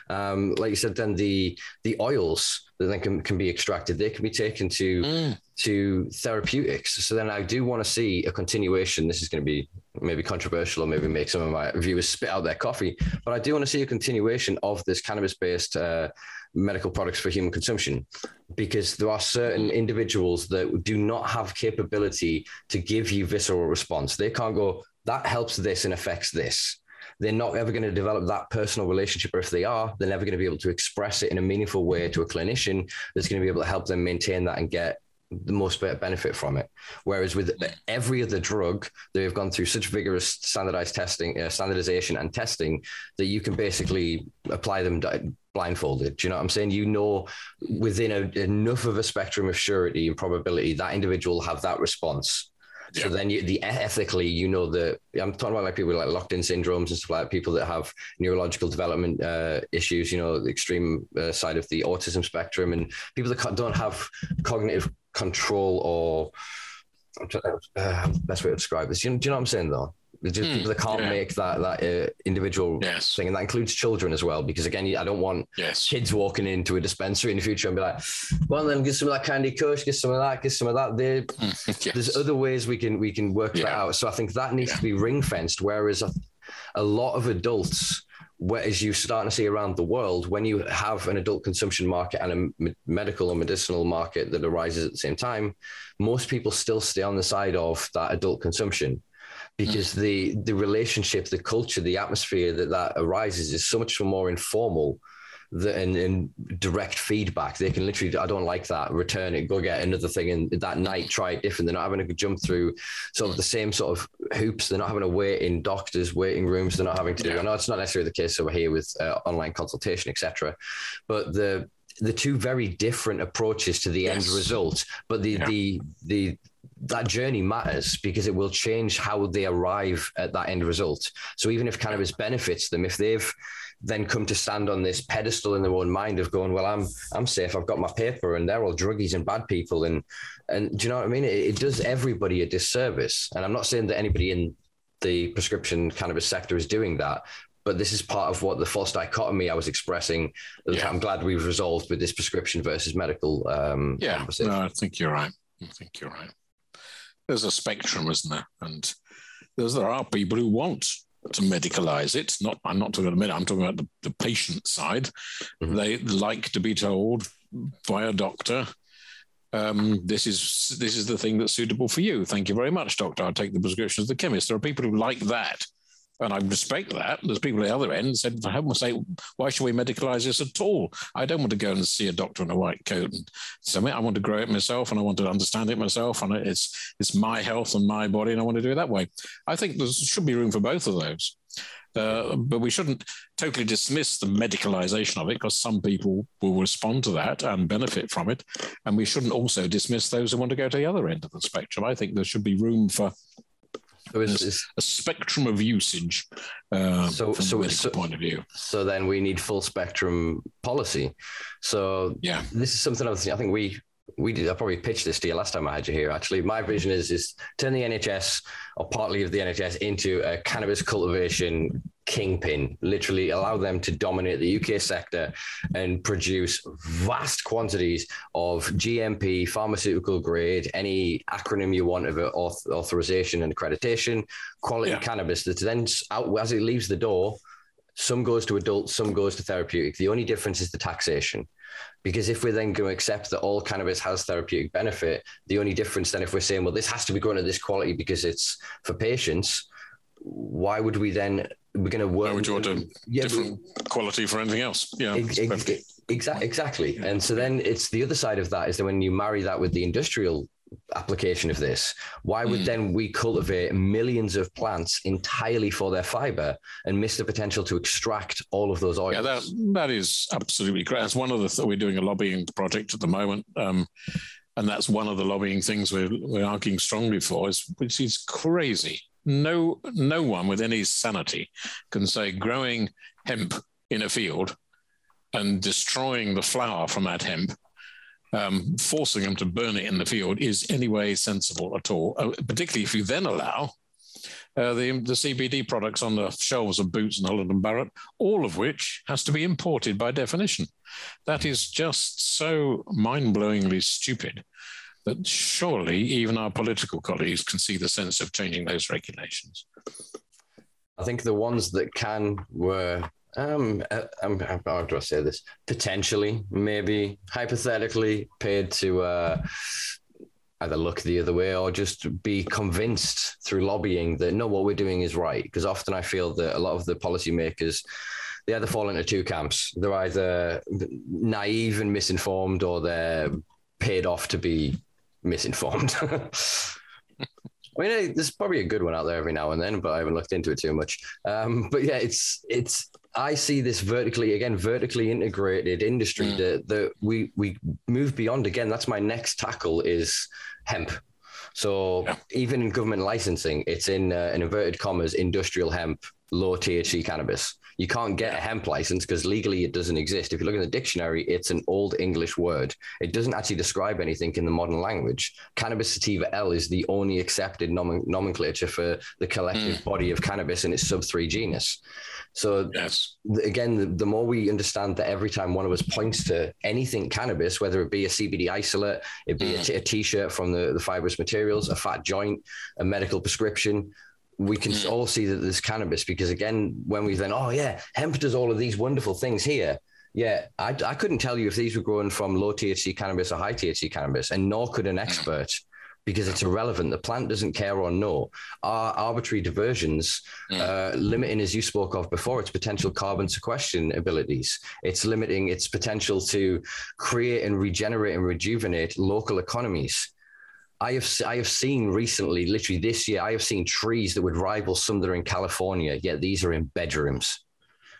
Speaker 1: Um, like you said, then the the oils that then can, can be extracted, they can be taken to mm. to therapeutics. So then I do want to see a continuation. This is going to be maybe controversial or maybe make some of my viewers spit out their coffee, but I do want to see a continuation of this cannabis based. Uh, medical products for human consumption because there are certain individuals that do not have capability to give you visceral response. They can't go, that helps this and affects this. They're not ever going to develop that personal relationship, or if they are, they're never going to be able to express it in a meaningful way to a clinician that's going to be able to help them maintain that and get the most benefit from it. Whereas with every other drug, they've gone through such vigorous standardized testing, uh, standardization and testing that you can basically apply them blindfolded. Do you know what I'm saying? You know, within a, enough of a spectrum of surety and probability, that individual will have that response. Yeah. So then, you, the ethically, you know that I'm talking about like people like locked in syndromes and stuff like that, people that have neurological development uh, issues. You know, the extreme uh, side of the autism spectrum, and people that don't have cognitive control or uh, best way to describe this. You know, do you know what I'm saying though? Just mm, people that can't yeah. make that that uh, individual
Speaker 2: yes.
Speaker 1: thing, and that includes children as well. Because again, I don't want
Speaker 2: yes.
Speaker 1: kids walking into a dispensary in the future and be like, "Well, then get some of that candy kush, get some of that, get some of that." There, yes. there's other ways we can we can work yeah. that out. So I think that needs yeah. to be ring fenced. Whereas a lot of adults whereas you're starting to see around the world, when you have an adult consumption market and a medical or medicinal market that arises at the same time, most people still stay on the side of that adult consumption because mm. the the relationship, the culture, the atmosphere that that arises is so much more informal the, and, and, direct feedback. They can literally, I don't like that, return it, go get another thing, and that night try it different. They're not having to jump through sort of the same sort of hoops. They're not having to wait in doctors' waiting rooms. They're not having to do. I know it's not necessarily the case over here with uh, online consultation, etc. But the the two very different approaches to the yes. end result, but the yeah. the the that journey matters because it will change how they arrive at that end result. So even if cannabis benefits them, if they've then come to stand on this pedestal in their own mind of going, well, I'm I'm safe. I've got my paper, and they're all druggies and bad people, and and do you know what I mean? It, it does everybody a disservice. And I'm not saying that anybody in the prescription cannabis sector is doing that, but this is part of what the false dichotomy I was expressing. Yeah. I'm glad we've resolved with this prescription versus medical. Um,
Speaker 2: yeah, no, I think you're right. I think you're right. There's a spectrum, isn't there? And there's, there are people who want to medicalize it. Not, I'm not talking about the I'm talking about the, the patient side. Mm-hmm. They like to be told by a doctor, um, this is this is the thing that's suitable for you. Thank you very much, doctor. I'll take the prescription of the chemist. There are people who like that. And I respect that. There's people at the other end said, for heaven's sake, why should we medicalize this at all? I don't want to go and see a doctor in a white coat and say, I want to grow it myself and I want to understand it myself. And it's it's my health and my body, and I want to do it that way. I think there should be room for both of those. Uh, but we shouldn't totally dismiss the medicalization of it because some people will respond to that and benefit from it. And we shouldn't also dismiss those who want to go to the other end of the spectrum. I think there should be room for so is, a spectrum of usage uh, so, from so, a so, point of view.
Speaker 1: So then we need full spectrum policy. So
Speaker 2: yeah,
Speaker 1: this is something. I think we we did. I probably pitched this to you last time I had you here. Actually, my vision is is turn the NHS or partly of the NHS into a cannabis cultivation kingpin. Literally, allow them to dominate the UK sector and produce vast quantities of GMP pharmaceutical grade, any acronym you want of it, authorization and accreditation, quality yeah. cannabis that then out as it leaves the door. Some goes to adults, some goes to therapeutic. The only difference is the taxation. Because if we're then going to accept that all cannabis has therapeutic benefit, the only difference then, if we're saying, well, this has to be grown at this quality because it's for patients, why would we then we're going to work?
Speaker 2: Why would you want a yeah, different quality for anything else? Yeah, ex-
Speaker 1: exactly, exactly. And so then it's the other side of that is that when you marry that with the industrial application of this. Why would mm. then we cultivate millions of plants entirely for their fiber and miss the potential to extract all of those oils?
Speaker 2: Yeah, that, that is absolutely correct. That's one of the th- we're doing a lobbying project at the moment. Um, and that's one of the lobbying things we're, we're arguing strongly for, is, which is crazy. No, no one with any sanity can say growing hemp in a field and destroying the flower from that hemp um, forcing them to burn it in the field is anyway sensible at all, uh, particularly if you then allow uh, the, the CBD products on the shelves of Boots and Holland and Barrett, all of which has to be imported by definition. That is just so mind blowingly stupid that surely even our political colleagues can see the sense of changing those regulations.
Speaker 1: I think the ones that can were um, uh, um, how do I say this? Potentially, maybe hypothetically, paid to uh, either look the other way or just be convinced through lobbying that no, what we're doing is right. Because often I feel that a lot of the policymakers they either fall into two camps. They're either naive and misinformed, or they're paid off to be misinformed. I mean, there's probably a good one out there every now and then, but I haven't looked into it too much. Um, but yeah, it's it's I see this vertically again, vertically integrated industry mm. that that we we move beyond. Again, that's my next tackle is hemp. So yeah. even in government licensing, it's in, uh, in inverted commas industrial hemp, low THC cannabis. You can't get a hemp license because legally it doesn't exist. If you look in the dictionary, it's an old English word. It doesn't actually describe anything in the modern language. Cannabis sativa L is the only accepted nom- nomenclature for the collective mm. body of cannabis in its sub three genus. So
Speaker 2: yes.
Speaker 1: again, the, the, more we understand that every time one of us points to anything cannabis, whether it be a CBD isolate, it be mm. a t- a t-shirt from the, the fibrous materials, a fat joint, a medical prescription, we can
Speaker 2: Mm.
Speaker 1: all see that there's cannabis because again, when we then, oh yeah, hemp does all of these wonderful things here. Yeah, I, I couldn't tell you if these were grown from low THC cannabis or high THC cannabis, and nor could an expert because it's irrelevant. The plant doesn't care or know. Our arbitrary diversions,
Speaker 2: Mm.
Speaker 1: uh, limiting, as you spoke of before, its potential carbon sequestration abilities. It's limiting its potential to create and regenerate and rejuvenate local economies. I have I have seen recently, literally this year, I have seen trees that would rival some that are in California. Yet these are in bedrooms.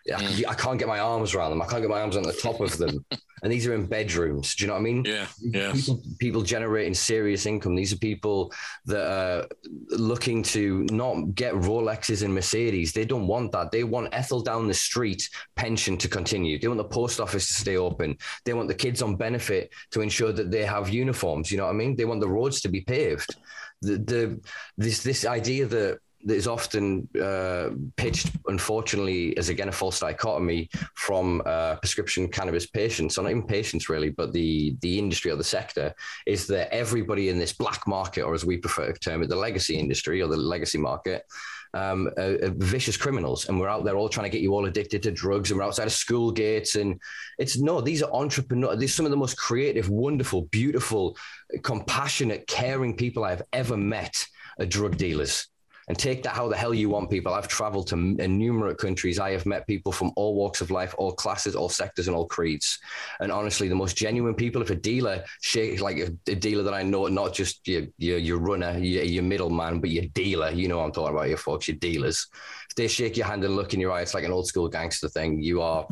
Speaker 1: I,
Speaker 2: Mm.
Speaker 1: I can't get my arms around them. I can't get my arms on the top of them. and these are in bedrooms. Do you know what I mean?
Speaker 2: Yeah, yeah.
Speaker 1: People, people generating serious income. These are people that are looking to not get Rolexes and Mercedes. They don't want that. They want Ethel down the street pension to continue. They want the post office to stay open. They want the kids on benefit to ensure that they have uniforms. You know what I mean? They want the roads to be paved. The, the this this idea that that is often uh, pitched, unfortunately, as again a false dichotomy from uh, prescription cannabis patients, or not even patients really, but the the industry or the sector, is that everybody in this black market, or as we prefer to term it, the legacy industry or the legacy market, um, vicious criminals, and we're out there all trying to get you all addicted to drugs, and we're outside of school gates, and it's no, these are entrepreneurs. These are some of the most creative, wonderful, beautiful, compassionate, caring people I've ever met are drug dealers and take that how the hell you want people. I've traveled to innumerable countries. I have met people from all walks of life, all classes, all sectors, and all creeds. And honestly, the most genuine people. If a dealer shake like a, a dealer that I know, not just your your, your runner, your, your middleman, but your dealer. You know what I'm talking about, your folks, your dealers. If they shake your hand and look in your eye, it's like an old school gangster thing. You are.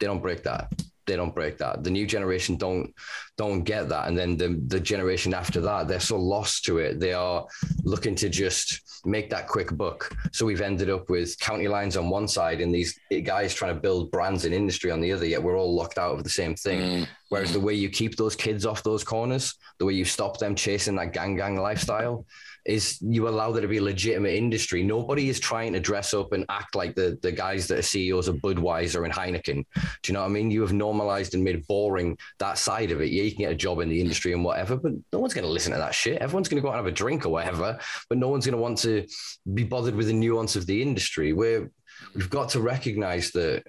Speaker 1: They don't break that they don't break that. The new generation don't don't get that, and then the the generation after that, they're so lost to it. They are looking to just make that quick buck. So we've ended up with county lines on one side and these guys trying to build brands and industry on the other. Yet we're all locked out of the same thing.
Speaker 2: Mm.
Speaker 1: Whereas the way you keep those kids off those corners, the way you stop them chasing that gang gang lifestyle, is you allow there to be a legitimate industry. Nobody is trying to dress up and act like the, the guys that are CEOs of Budweiser and Heineken. Do you know what I mean? You have normalized and made boring that side of it. Yeah, you can get a job in the industry and whatever, but no one's going to listen to that shit. Everyone's going to go out and have a drink or whatever, but no one's going to want to be bothered with the nuance of the industry. Where we've got to recognize that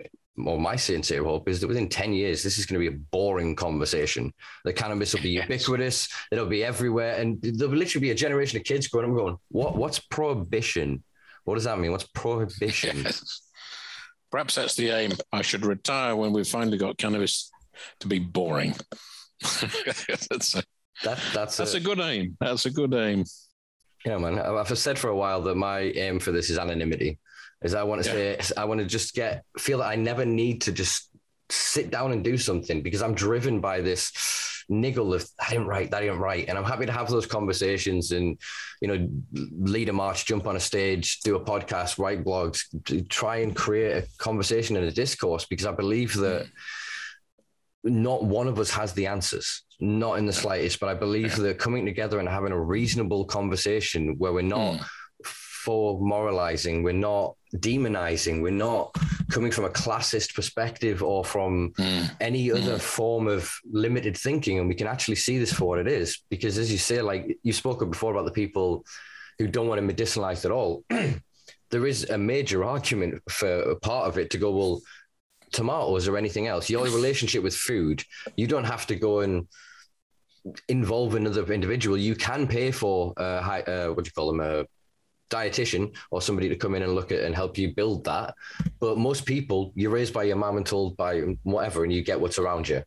Speaker 1: well, my sincere hope is that within 10 years, this is going to be a boring conversation. The cannabis will be ubiquitous, it'll be everywhere, and there'll literally be a generation of kids growing up going, What what's prohibition? What does that mean? What's prohibition?
Speaker 2: Perhaps that's the aim. I should retire when we've finally got cannabis to be boring. that's a,
Speaker 1: That that's
Speaker 2: that's
Speaker 1: a,
Speaker 2: a good aim. That's a good aim.
Speaker 1: yeah, man. I've said for a while that my aim for this is anonymity. Is I want to
Speaker 2: Yeah.
Speaker 1: say I want to just get feel that I never need to just sit down and do something because I'm driven by this niggle of I didn't write, that didn't write. And I'm happy to have those conversations and, you know, lead a march, jump on a stage, do a podcast, write blogs, try and create a conversation and a discourse because I believe that not one of us has the answers, not in the slightest, but I believe that coming together and having a reasonable conversation where we're not
Speaker 2: Mm.
Speaker 1: For moralizing, we're not demonizing, we're not coming from a classist perspective or from
Speaker 2: Mm.
Speaker 1: any other form of limited thinking and we can actually see this for what it is. Because as you say like you spoke before about the people who don't want to medicinalize at all. There is a major argument for a part of it to go well tomatoes or anything else. Your relationship with food you don't have to go and involve another individual. You can pay for uh, high, uh what do you call them a dietitian or somebody to come in and look at and help you build that but most people you're raised by your mom and told by whatever and you get what's around you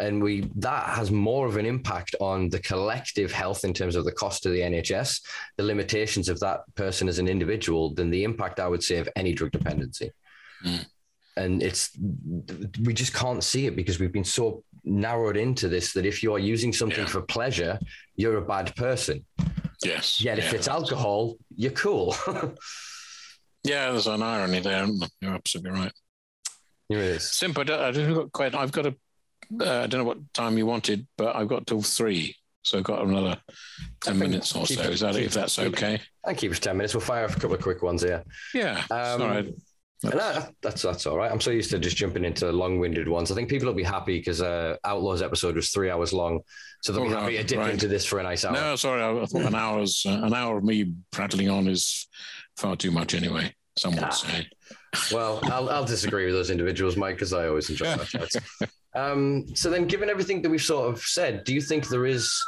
Speaker 1: and we that has more of an impact on the collective health in terms of the cost of the NHS, the limitations of that person as an individual, than the impact I would say of any drug dependency.
Speaker 2: Mm.
Speaker 1: And it's we just can't see it because we've been so narrowed into this that if you are using something
Speaker 2: Yeah.
Speaker 1: for pleasure, you're a bad person.
Speaker 2: Yes.
Speaker 1: Yet if
Speaker 2: Yeah.
Speaker 1: it's alcohol, you're cool.
Speaker 2: Yeah, there's an irony there? You're absolutely right.
Speaker 1: Here it is.
Speaker 2: Simple. I don't- I didn't got quite. I've got a. Uh, I don't know what time you wanted, but I've got till three, so I've got another ten minutes or so.
Speaker 1: it-
Speaker 2: Is that
Speaker 1: keep
Speaker 2: if that's okay?
Speaker 1: I'll keep it 10 minutes. We'll fire off a couple of quick ones here.
Speaker 2: Yeah.
Speaker 1: Um,
Speaker 2: Sorry.
Speaker 1: That's, that, that's that's all right. I'm so used to just jumping into long-winded ones. I think people will be happy because uh, Outlaws episode was three hours long, so they'll be happy to dip right. into this for a nice hour.
Speaker 2: No, sorry, I thought an hour's uh, an hour of me prattling on is far too much anyway. Some would ah. say.
Speaker 1: Well, I'll, I'll disagree with those individuals, Mike, because I always enjoy that chat. Um, so then, given everything that we've sort of said, do you think there is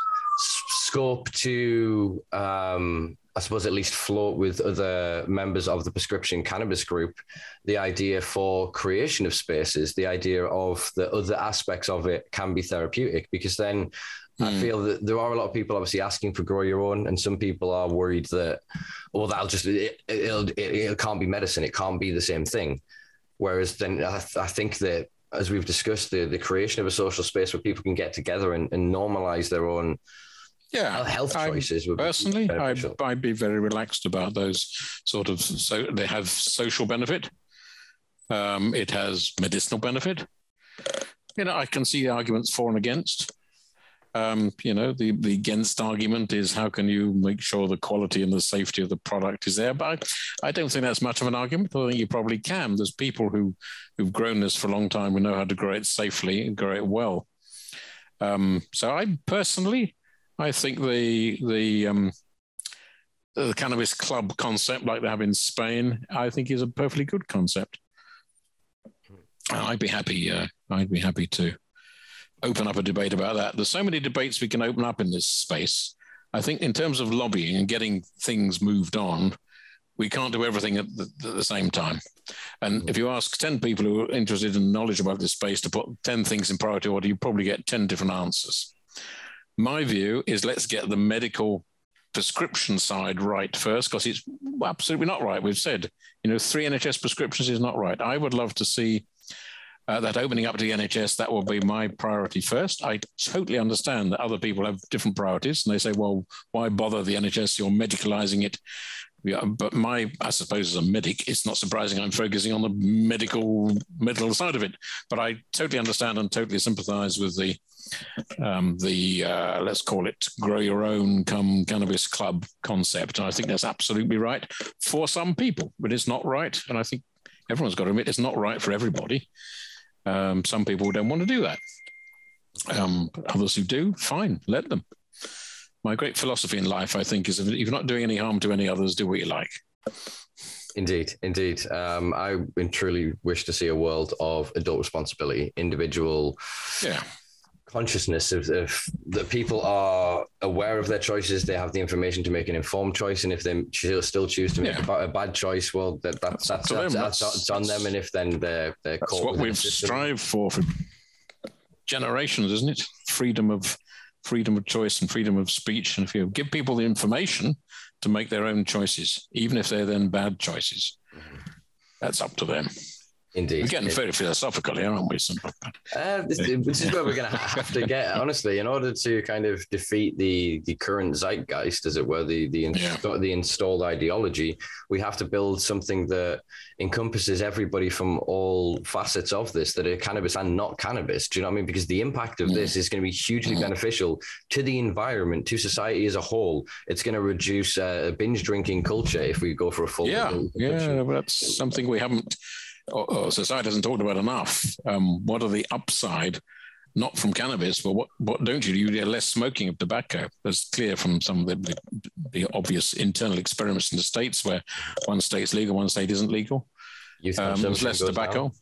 Speaker 1: scope to um, I suppose at least float with other members of the prescription cannabis group the idea for creation of spaces, the idea of the other aspects of it can be therapeutic because then mm. I hmm. feel that there are a lot of people obviously asking for grow your own, and some people are worried that well that'll just it, it'll, it, it can't be medicine, it can't be the same thing. Whereas then I, I think that as we've discussed, the the creation of a social space where people can get together and, and normalize their own
Speaker 2: yeah,
Speaker 1: health choices.
Speaker 2: I, personally, I'd, I'd, be very relaxed about those sort of. So they have social benefit. Um, it has medicinal benefit. You know, I can see arguments for and against. Um, you know, the the against argument is how can you make sure the quality and the safety of the product is there? But I, I don't think that's much of an argument. I think you probably can. There's people who who've grown this for a long time who know how to grow it safely and grow it well. Um, so I personally, I think the the um, the cannabis club concept, like they have in Spain, I think is a perfectly good concept. I'd be happy. Uh, I'd be happy to open up a debate about that. There's so many debates we can open up in this space. I think in terms of lobbying and getting things moved on, we can't do everything at the, at the, same time. And if you ask 10 people who are interested in knowledge about this space to put 10 things in priority order, you probably get 10 different answers. My view is let's get the medical prescription side right first because it's absolutely not right. We've said, you know, three NHS prescriptions is not right. I would love to see uh, that opening up to the NHS, that will be my priority first. I totally understand that other people have different priorities and they say, well, why bother the NHS? You're medicalizing it. Yeah, but my, I suppose, as a medic, it's not surprising I'm focusing on the medical medical side of it. But I totally understand and totally sympathise with the um, the uh, let's call it grow your own come cannabis club concept. And I think that's absolutely right for some people, but it's not right. And I think everyone's got to admit it's not right for everybody. Um, some people don't want to do that. Um, others who do, fine, let them my great philosophy in life, I think, is if you're not doing any harm to any others, do what you like.
Speaker 1: Indeed, indeed. Um, I truly wish to see a world of adult responsibility, individual
Speaker 2: yeah.
Speaker 1: Consciousness of, of that people are aware of their choices. They have the information to make an informed choice, and if they still choose to make yeah. a, a, bad choice, well, that, that's that's, that's, that's, that's, on them. And if then they're they're
Speaker 2: that's what we've strived for for generations, isn't it? Freedom of freedom of choice and freedom of speech. And if you give people the information to make their own choices, even if they're then bad choices, mm-hmm. that's up to them.
Speaker 1: Indeed.
Speaker 2: We're getting very philosophical here, aren't we?
Speaker 1: Uh, this, this, is where we're going to have to get, honestly, in order to kind of defeat the the current zeitgeist, as it were, the the, yeah. the installed ideology. We have to build something that encompasses everybody from all facets of this that are cannabis and not cannabis. Do you know what I mean? Because the impact of mm. this is going to be hugely mm. beneficial to the environment, to society as a whole. It's going to reduce uh, binge drinking culture if we go for a full.
Speaker 2: Yeah, yeah, that's something we haven't society hasn't talked about enough. Um, what are the upside, not from cannabis, but what, what don't you do? You get less smoking of tobacco. That's clear from some of the, the, the, obvious internal experiments in the states where one state's legal, one state isn't legal. Um, there's less tobacco. Down.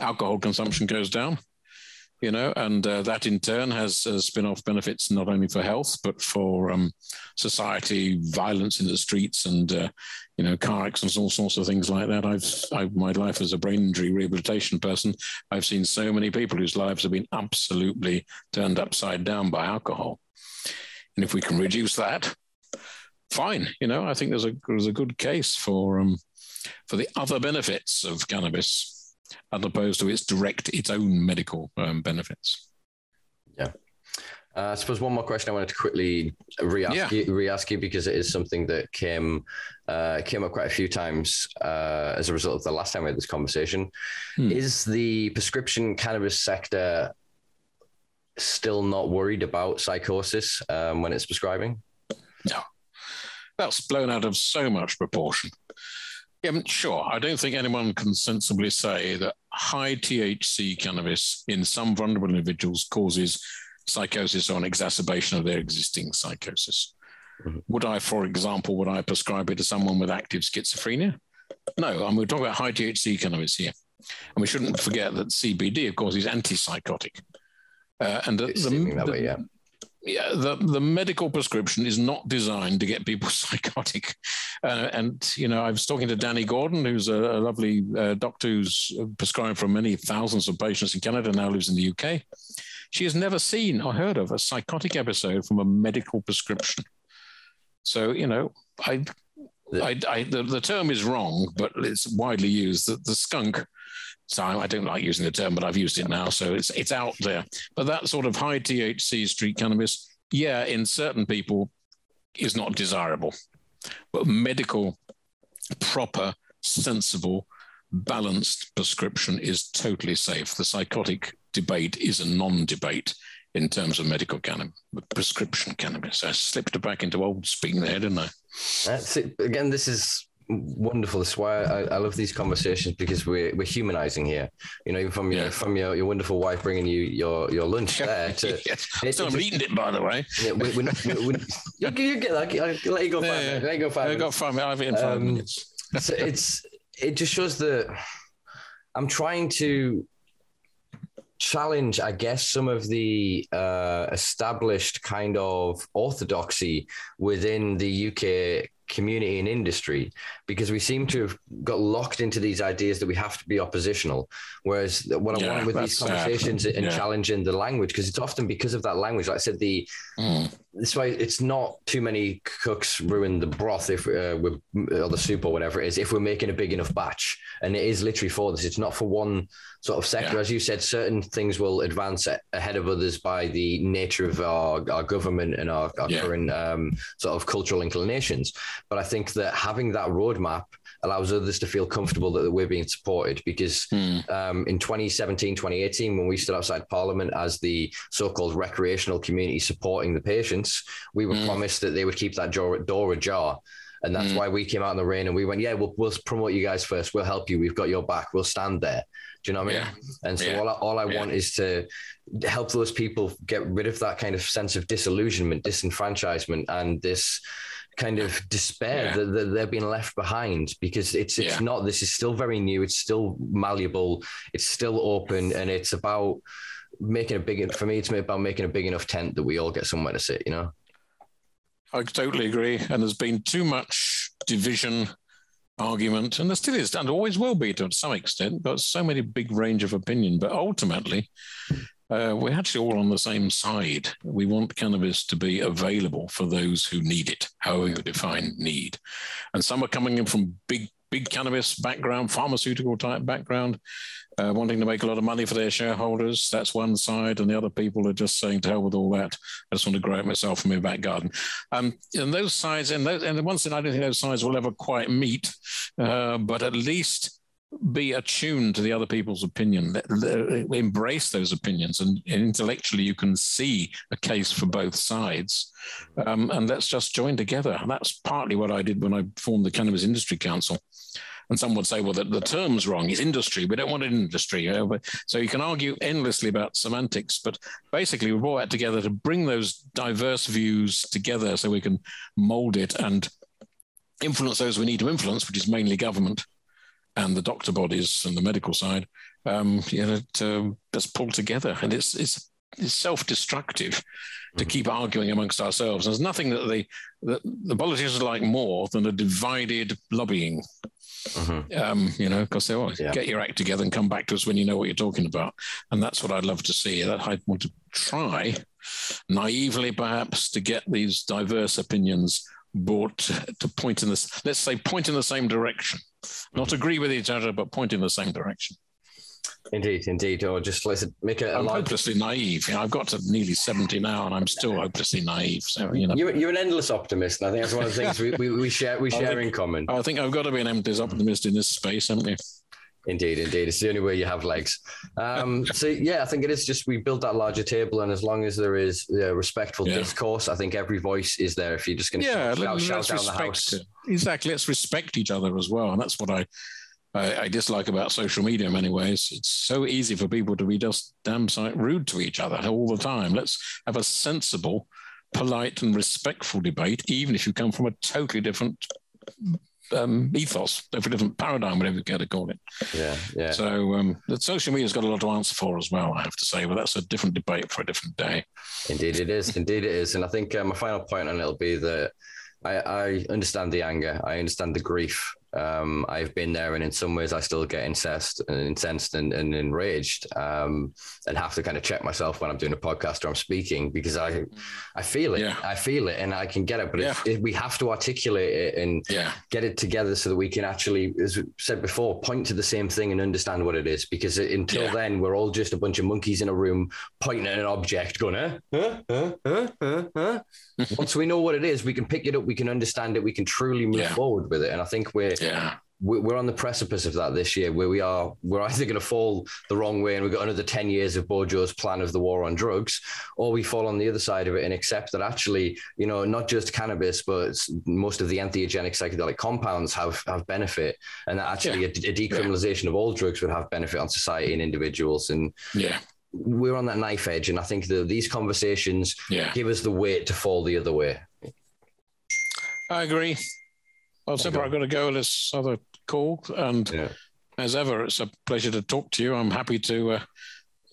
Speaker 2: Alcohol consumption goes down you know, and uh, that in turn has uh, spin-off benefits not only for health but for um, society, violence in the streets, and uh, you know, car accidents, all sorts of things like that. I've, I've my life as a brain injury rehabilitation person, I've seen so many people whose lives have been absolutely turned upside down by alcohol, and if we can reduce that, fine. You know, I think there's a there's a good case for um, for the other benefits of cannabis as opposed to its direct, its own medical um, benefits.
Speaker 1: Yeah. Uh, I suppose one more question I wanted to quickly re-ask, yeah. you, re-ask you because it is something that came uh, came up quite a few times uh, as a result of the last time we had this conversation. Hmm. Is the prescription cannabis sector still not worried about psychosis um, when it's prescribing?
Speaker 2: No, that's blown out of so much proportion. Yeah, sure. I don't think anyone can sensibly say that high THC cannabis in some vulnerable individuals causes psychosis or an exacerbation of their existing psychosis. Mm-hmm. Would I, for example, would I prescribe it to someone with active schizophrenia? No, mean, we're talking about high THC cannabis here. And we shouldn't forget that CBD, of course, is antipsychotic. Uh, and the, the, the, way, yeah yeah, the, the medical prescription is not designed to get people psychotic. Uh, and, you know, I was talking to Dani Gordon, who's a, a lovely uh, doctor who's prescribed for many thousands of patients in Canada, now lives in the UK. She has never seen or heard of a psychotic episode from a medical prescription. So, you know, I, I, I the, the term is wrong, but it's widely used. that the skunk so I don't like using the term, but I've used it now, so it's it's out there. But that sort of high THC street cannabis, yeah, in certain people, is not desirable. But medical, proper, sensible, balanced prescription is totally safe. The psychotic debate is a non-debate in terms of medical cannabis, prescription cannabis. I slipped it back into old speaking there, didn't I?
Speaker 1: That's it. Again, this is wonderful. That's why I, I, love these conversations because we're we're humanizing here. You know, even from your yeah. from your, your wonderful wife bringing you your your lunch there. To,
Speaker 2: yes. Still, I'm eating it by the way.
Speaker 1: Yeah, we, we're we're, we're, you, get that. I'll let you go five yeah, minutes. Let you go five. I
Speaker 2: got five. I've eaten five um, minutes.
Speaker 1: so it's it just shows that I'm trying to challenge, I guess, some of the uh, established kind of orthodoxy within the UK community and industry because we seem to have got locked into these ideas that we have to be oppositional. Whereas what I want with these conversations and yeah. challenging the language, because it's often because of that language. Like I said, the mm. this way it's not too many cooks ruin the broth if uh, we're or the soup or whatever it is if we're making a big enough batch, and it is literally for this. It's not for one sort of sector. Yeah. As you said, certain things will advance ahead of others by the nature of our, our government and our, our yeah. current um, sort of cultural inclinations. But I think that having that roadmap allows others to feel comfortable that we're being supported because mm. um, in 2017 2018 when we stood outside parliament as the so-called recreational community supporting the patients we were mm. promised that they would keep that door, door ajar and that's mm. why we came out in the rain and we went yeah we'll, we'll promote you guys first we'll help you we've got your back we'll stand there do you know what I mean? Yeah. And so yeah. all I, all I yeah. want is to help those people get rid of that kind of sense of disillusionment, disenfranchisement, and this kind of despair yeah. that, they're being left behind because it's it's yeah. not this is still very new it's still malleable it's still open and it's about making a big for me it's about making a big enough tent that we all get somewhere to sit you know
Speaker 2: i totally agree and there's been too much division argument and there still is and always will be to some extent but so many big range of opinion but ultimately uh, we're actually all on the same side. We want cannabis to be available for those who need it, however you define need. And some are coming in from big, big cannabis background, pharmaceutical type background, uh, wanting to make a lot of money for their shareholders. That's one side. And the other people are just saying, to hell with all that. I just want to grow it myself in my back garden. Um, and those sides, and, those, and the ones that I don't think those sides will ever quite meet, uh, but at least be attuned to the other people's opinion, embrace those opinions, and intellectually you can see a case for both sides. Um, and let's just join together. And that's partly what I did when I formed the Cannabis Industry Council. And some would say, well, the, the term's wrong. It's industry. We don't want an industry. You know? so you can argue endlessly about semantics. But basically, we brought that together to bring those diverse views together so we can mold it and influence those we need to influence, which is mainly government and the doctor bodies and the medical side, um, you know, to just pull together. And it's it's, it's self-destructive to mm. keep arguing amongst ourselves. There's nothing that the that the politicians like more than a divided lobbying. Mm-hmm. Um, you know, because they always yeah. get your act together and come back to us when you know what you're talking about, and that's what I'd love to see. That I want to try, naively perhaps, to get these diverse opinions brought to point in this. Let's say point in the same direction not agree with each other, but point in the same direction.
Speaker 1: Indeed, indeed. Or just let's make it.
Speaker 2: I'm hopelessly naive. You know, I've got to nearly seventy now, and I'm still hopelessly naive. So you know,
Speaker 1: you're, you're an endless optimist, and I think that's one of the things we, we, we share we share
Speaker 2: think,
Speaker 1: in common.
Speaker 2: I think I've got to be an endless optimist in this space, haven't you?
Speaker 1: Indeed, indeed. It's the only way you have legs. Um, so yeah, I think it is just we build that larger table, and as long as there is uh, respectful yeah. discourse, I think every voice is there. If you're just going to
Speaker 2: yeah, shout, shout down respect, the house, exactly. Let's respect each other as well, and that's what I, I, I dislike about social media in many ways. It's so easy for people to be just damn sight rude to each other all the time. Let's have a sensible, polite, and respectful debate, even if you come from a totally different um, ethos, a different paradigm, whatever you care to call it.
Speaker 1: Yeah, yeah.
Speaker 2: So um, the social media's got a lot to answer for as well, I have to say, but that's a different debate for a different day.
Speaker 1: Indeed, it is. Indeed, it is. And I think uh, my final point on it will be that I, I understand the anger, I understand the grief um, I've been there, and in some ways, I still get incensed and incensed and, and enraged, um, and have to kind of check myself when I'm doing a podcast or I'm speaking because I, I feel it, yeah. I feel it, and I can get it. But yeah. we have to articulate it and
Speaker 2: yeah.
Speaker 1: get it together so that we can actually, as we said before, point to the same thing and understand what it is. Because until then, we're all just a bunch of monkeys in a room pointing at an object, going, huh, huh, huh, huh, huh. huh. Once we know what it is, we can pick it up, we can understand it, we can truly move forward with it. And I think we're
Speaker 2: yeah
Speaker 1: we're on the precipice of that this year where we are we're either going to fall the wrong way and we've got another 10 years of bojo's plan of the war on drugs or we fall on the other side of it and accept that actually you know not just cannabis but most of the entheogenic psychedelic compounds have have benefit and that actually yeah. a, a, decriminalization yeah. of all drugs would have benefit on society and individuals and
Speaker 2: yeah
Speaker 1: we're on that knife edge and i think that these conversations
Speaker 2: yeah.
Speaker 1: give us the weight to fall the other way
Speaker 2: i agree well, Simpa, I've got to go on this other call. And yeah. as ever, it's a pleasure to talk to you. I'm happy to uh,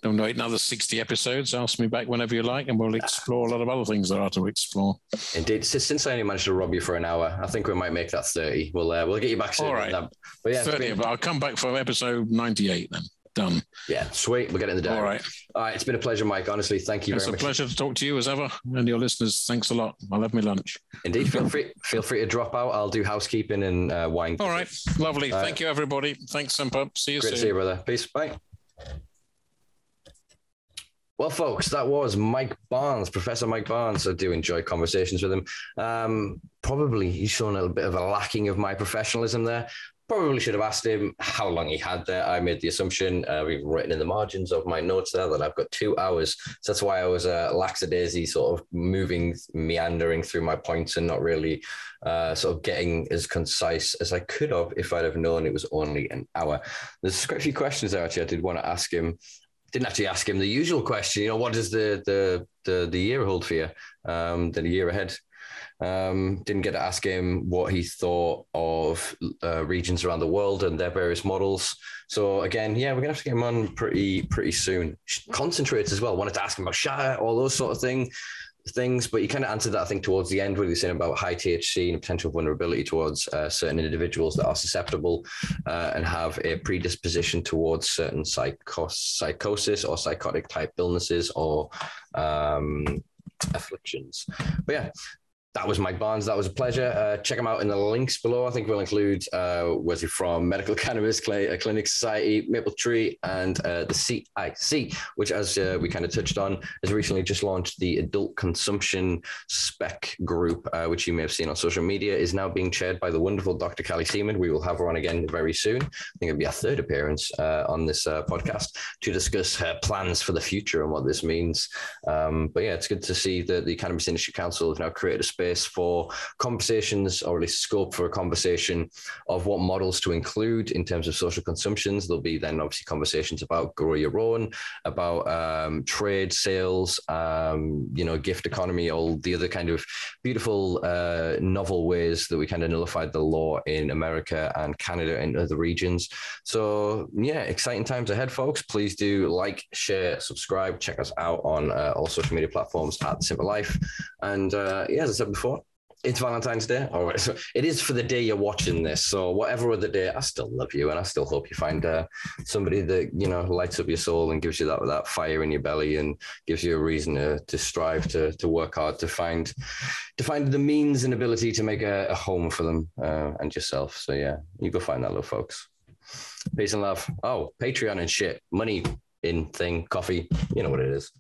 Speaker 2: donate another 60 episodes. Ask me back whenever you like, and we'll explore a lot of other things there are to explore.
Speaker 1: Indeed. Since I only managed to rob you for an hour, I think we might make that 30. We'll, uh, we'll get you back soon.
Speaker 2: All right. But yeah, 30, been... but I'll come back for episode 98 then. Done.
Speaker 1: Yeah, sweet. We'll get in the day.
Speaker 2: All right.
Speaker 1: All right. It's been a pleasure, Mike. Honestly, thank you
Speaker 2: it's
Speaker 1: very much.
Speaker 2: It's a pleasure to talk to you as ever. And your listeners, thanks a lot. I love my lunch.
Speaker 1: Indeed. Feel free feel free to drop out. I'll do housekeeping and uh, wine.
Speaker 2: All right. Lovely. Uh, thank you, everybody. Thanks, Simpa. See you
Speaker 1: great
Speaker 2: soon.
Speaker 1: see you, brother. Peace. Bye. Well, folks, that was Mike Barnes, Professor Mike Barnes. I do enjoy conversations with him. Um, probably he's shown a little bit of a lacking of my professionalism there. Probably should have asked him how long he had there. I made the assumption, uh, we've written in the margins of my notes there that I've got two hours. So that's why I was uh, lackadaisy, sort of moving, meandering through my points and not really uh, sort of getting as concise as I could have if I'd have known it was only an hour. There's quite a few questions there actually I did want to ask him didn't actually ask him the usual question. You know, what does the the the, the year hold for you? Um, the year ahead. Um, didn't get to ask him what he thought of uh, regions around the world and their various models. So again, yeah, we're gonna have to get him on pretty pretty soon. Concentrates as well. Wanted to ask him about Shire, all those sort of thing things, but you kind of answered that I think towards the end where you're saying about high THC and potential vulnerability towards uh, certain individuals that are susceptible uh, and have a predisposition towards certain psychos- psychosis or psychotic type illnesses or um, afflictions. But yeah, that was Mike Barnes. That was a pleasure. Uh, check him out in the links below. I think we'll include uh, was he from Medical Cannabis Cl- uh, Clinic Society, Maple Tree, and uh, the CIC, which, as uh, we kind of touched on, has recently just launched the Adult Consumption Spec Group, uh, which you may have seen on social media, is now being chaired by the wonderful Dr. Callie Seaman. We will have her on again very soon. I think it'll be a third appearance on this podcast to discuss her plans for the future and what this means. Um, but yeah, it's good to see that the Cannabis Industry Council have now created a space for conversations, or at least scope for a conversation of what models to include in terms of social consumptions. There'll be then obviously conversations about grow your own, about um, trade, sales, um, you know, gift economy, all the other kind of beautiful, uh, novel ways that we kind of nullified the law in America and Canada and other regions. So yeah, exciting times ahead, folks. Please do like, share, subscribe, check us out on uh, all social media platforms at Simpa Life. And uh, yeah, as I said before, it's Valentine's Day. All right. So it is for the day you're watching this. So whatever other day, I still love you, and I still hope you find uh, somebody that you know lights up your soul and gives you that that fire in your belly and gives you a reason to, to strive to to work hard to find to find the means and ability to make a, a home for them uh, and yourself. So yeah, you go find that, little folks. Peace and love. Oh, Patreon and shit, money in thing, coffee. You know what it is.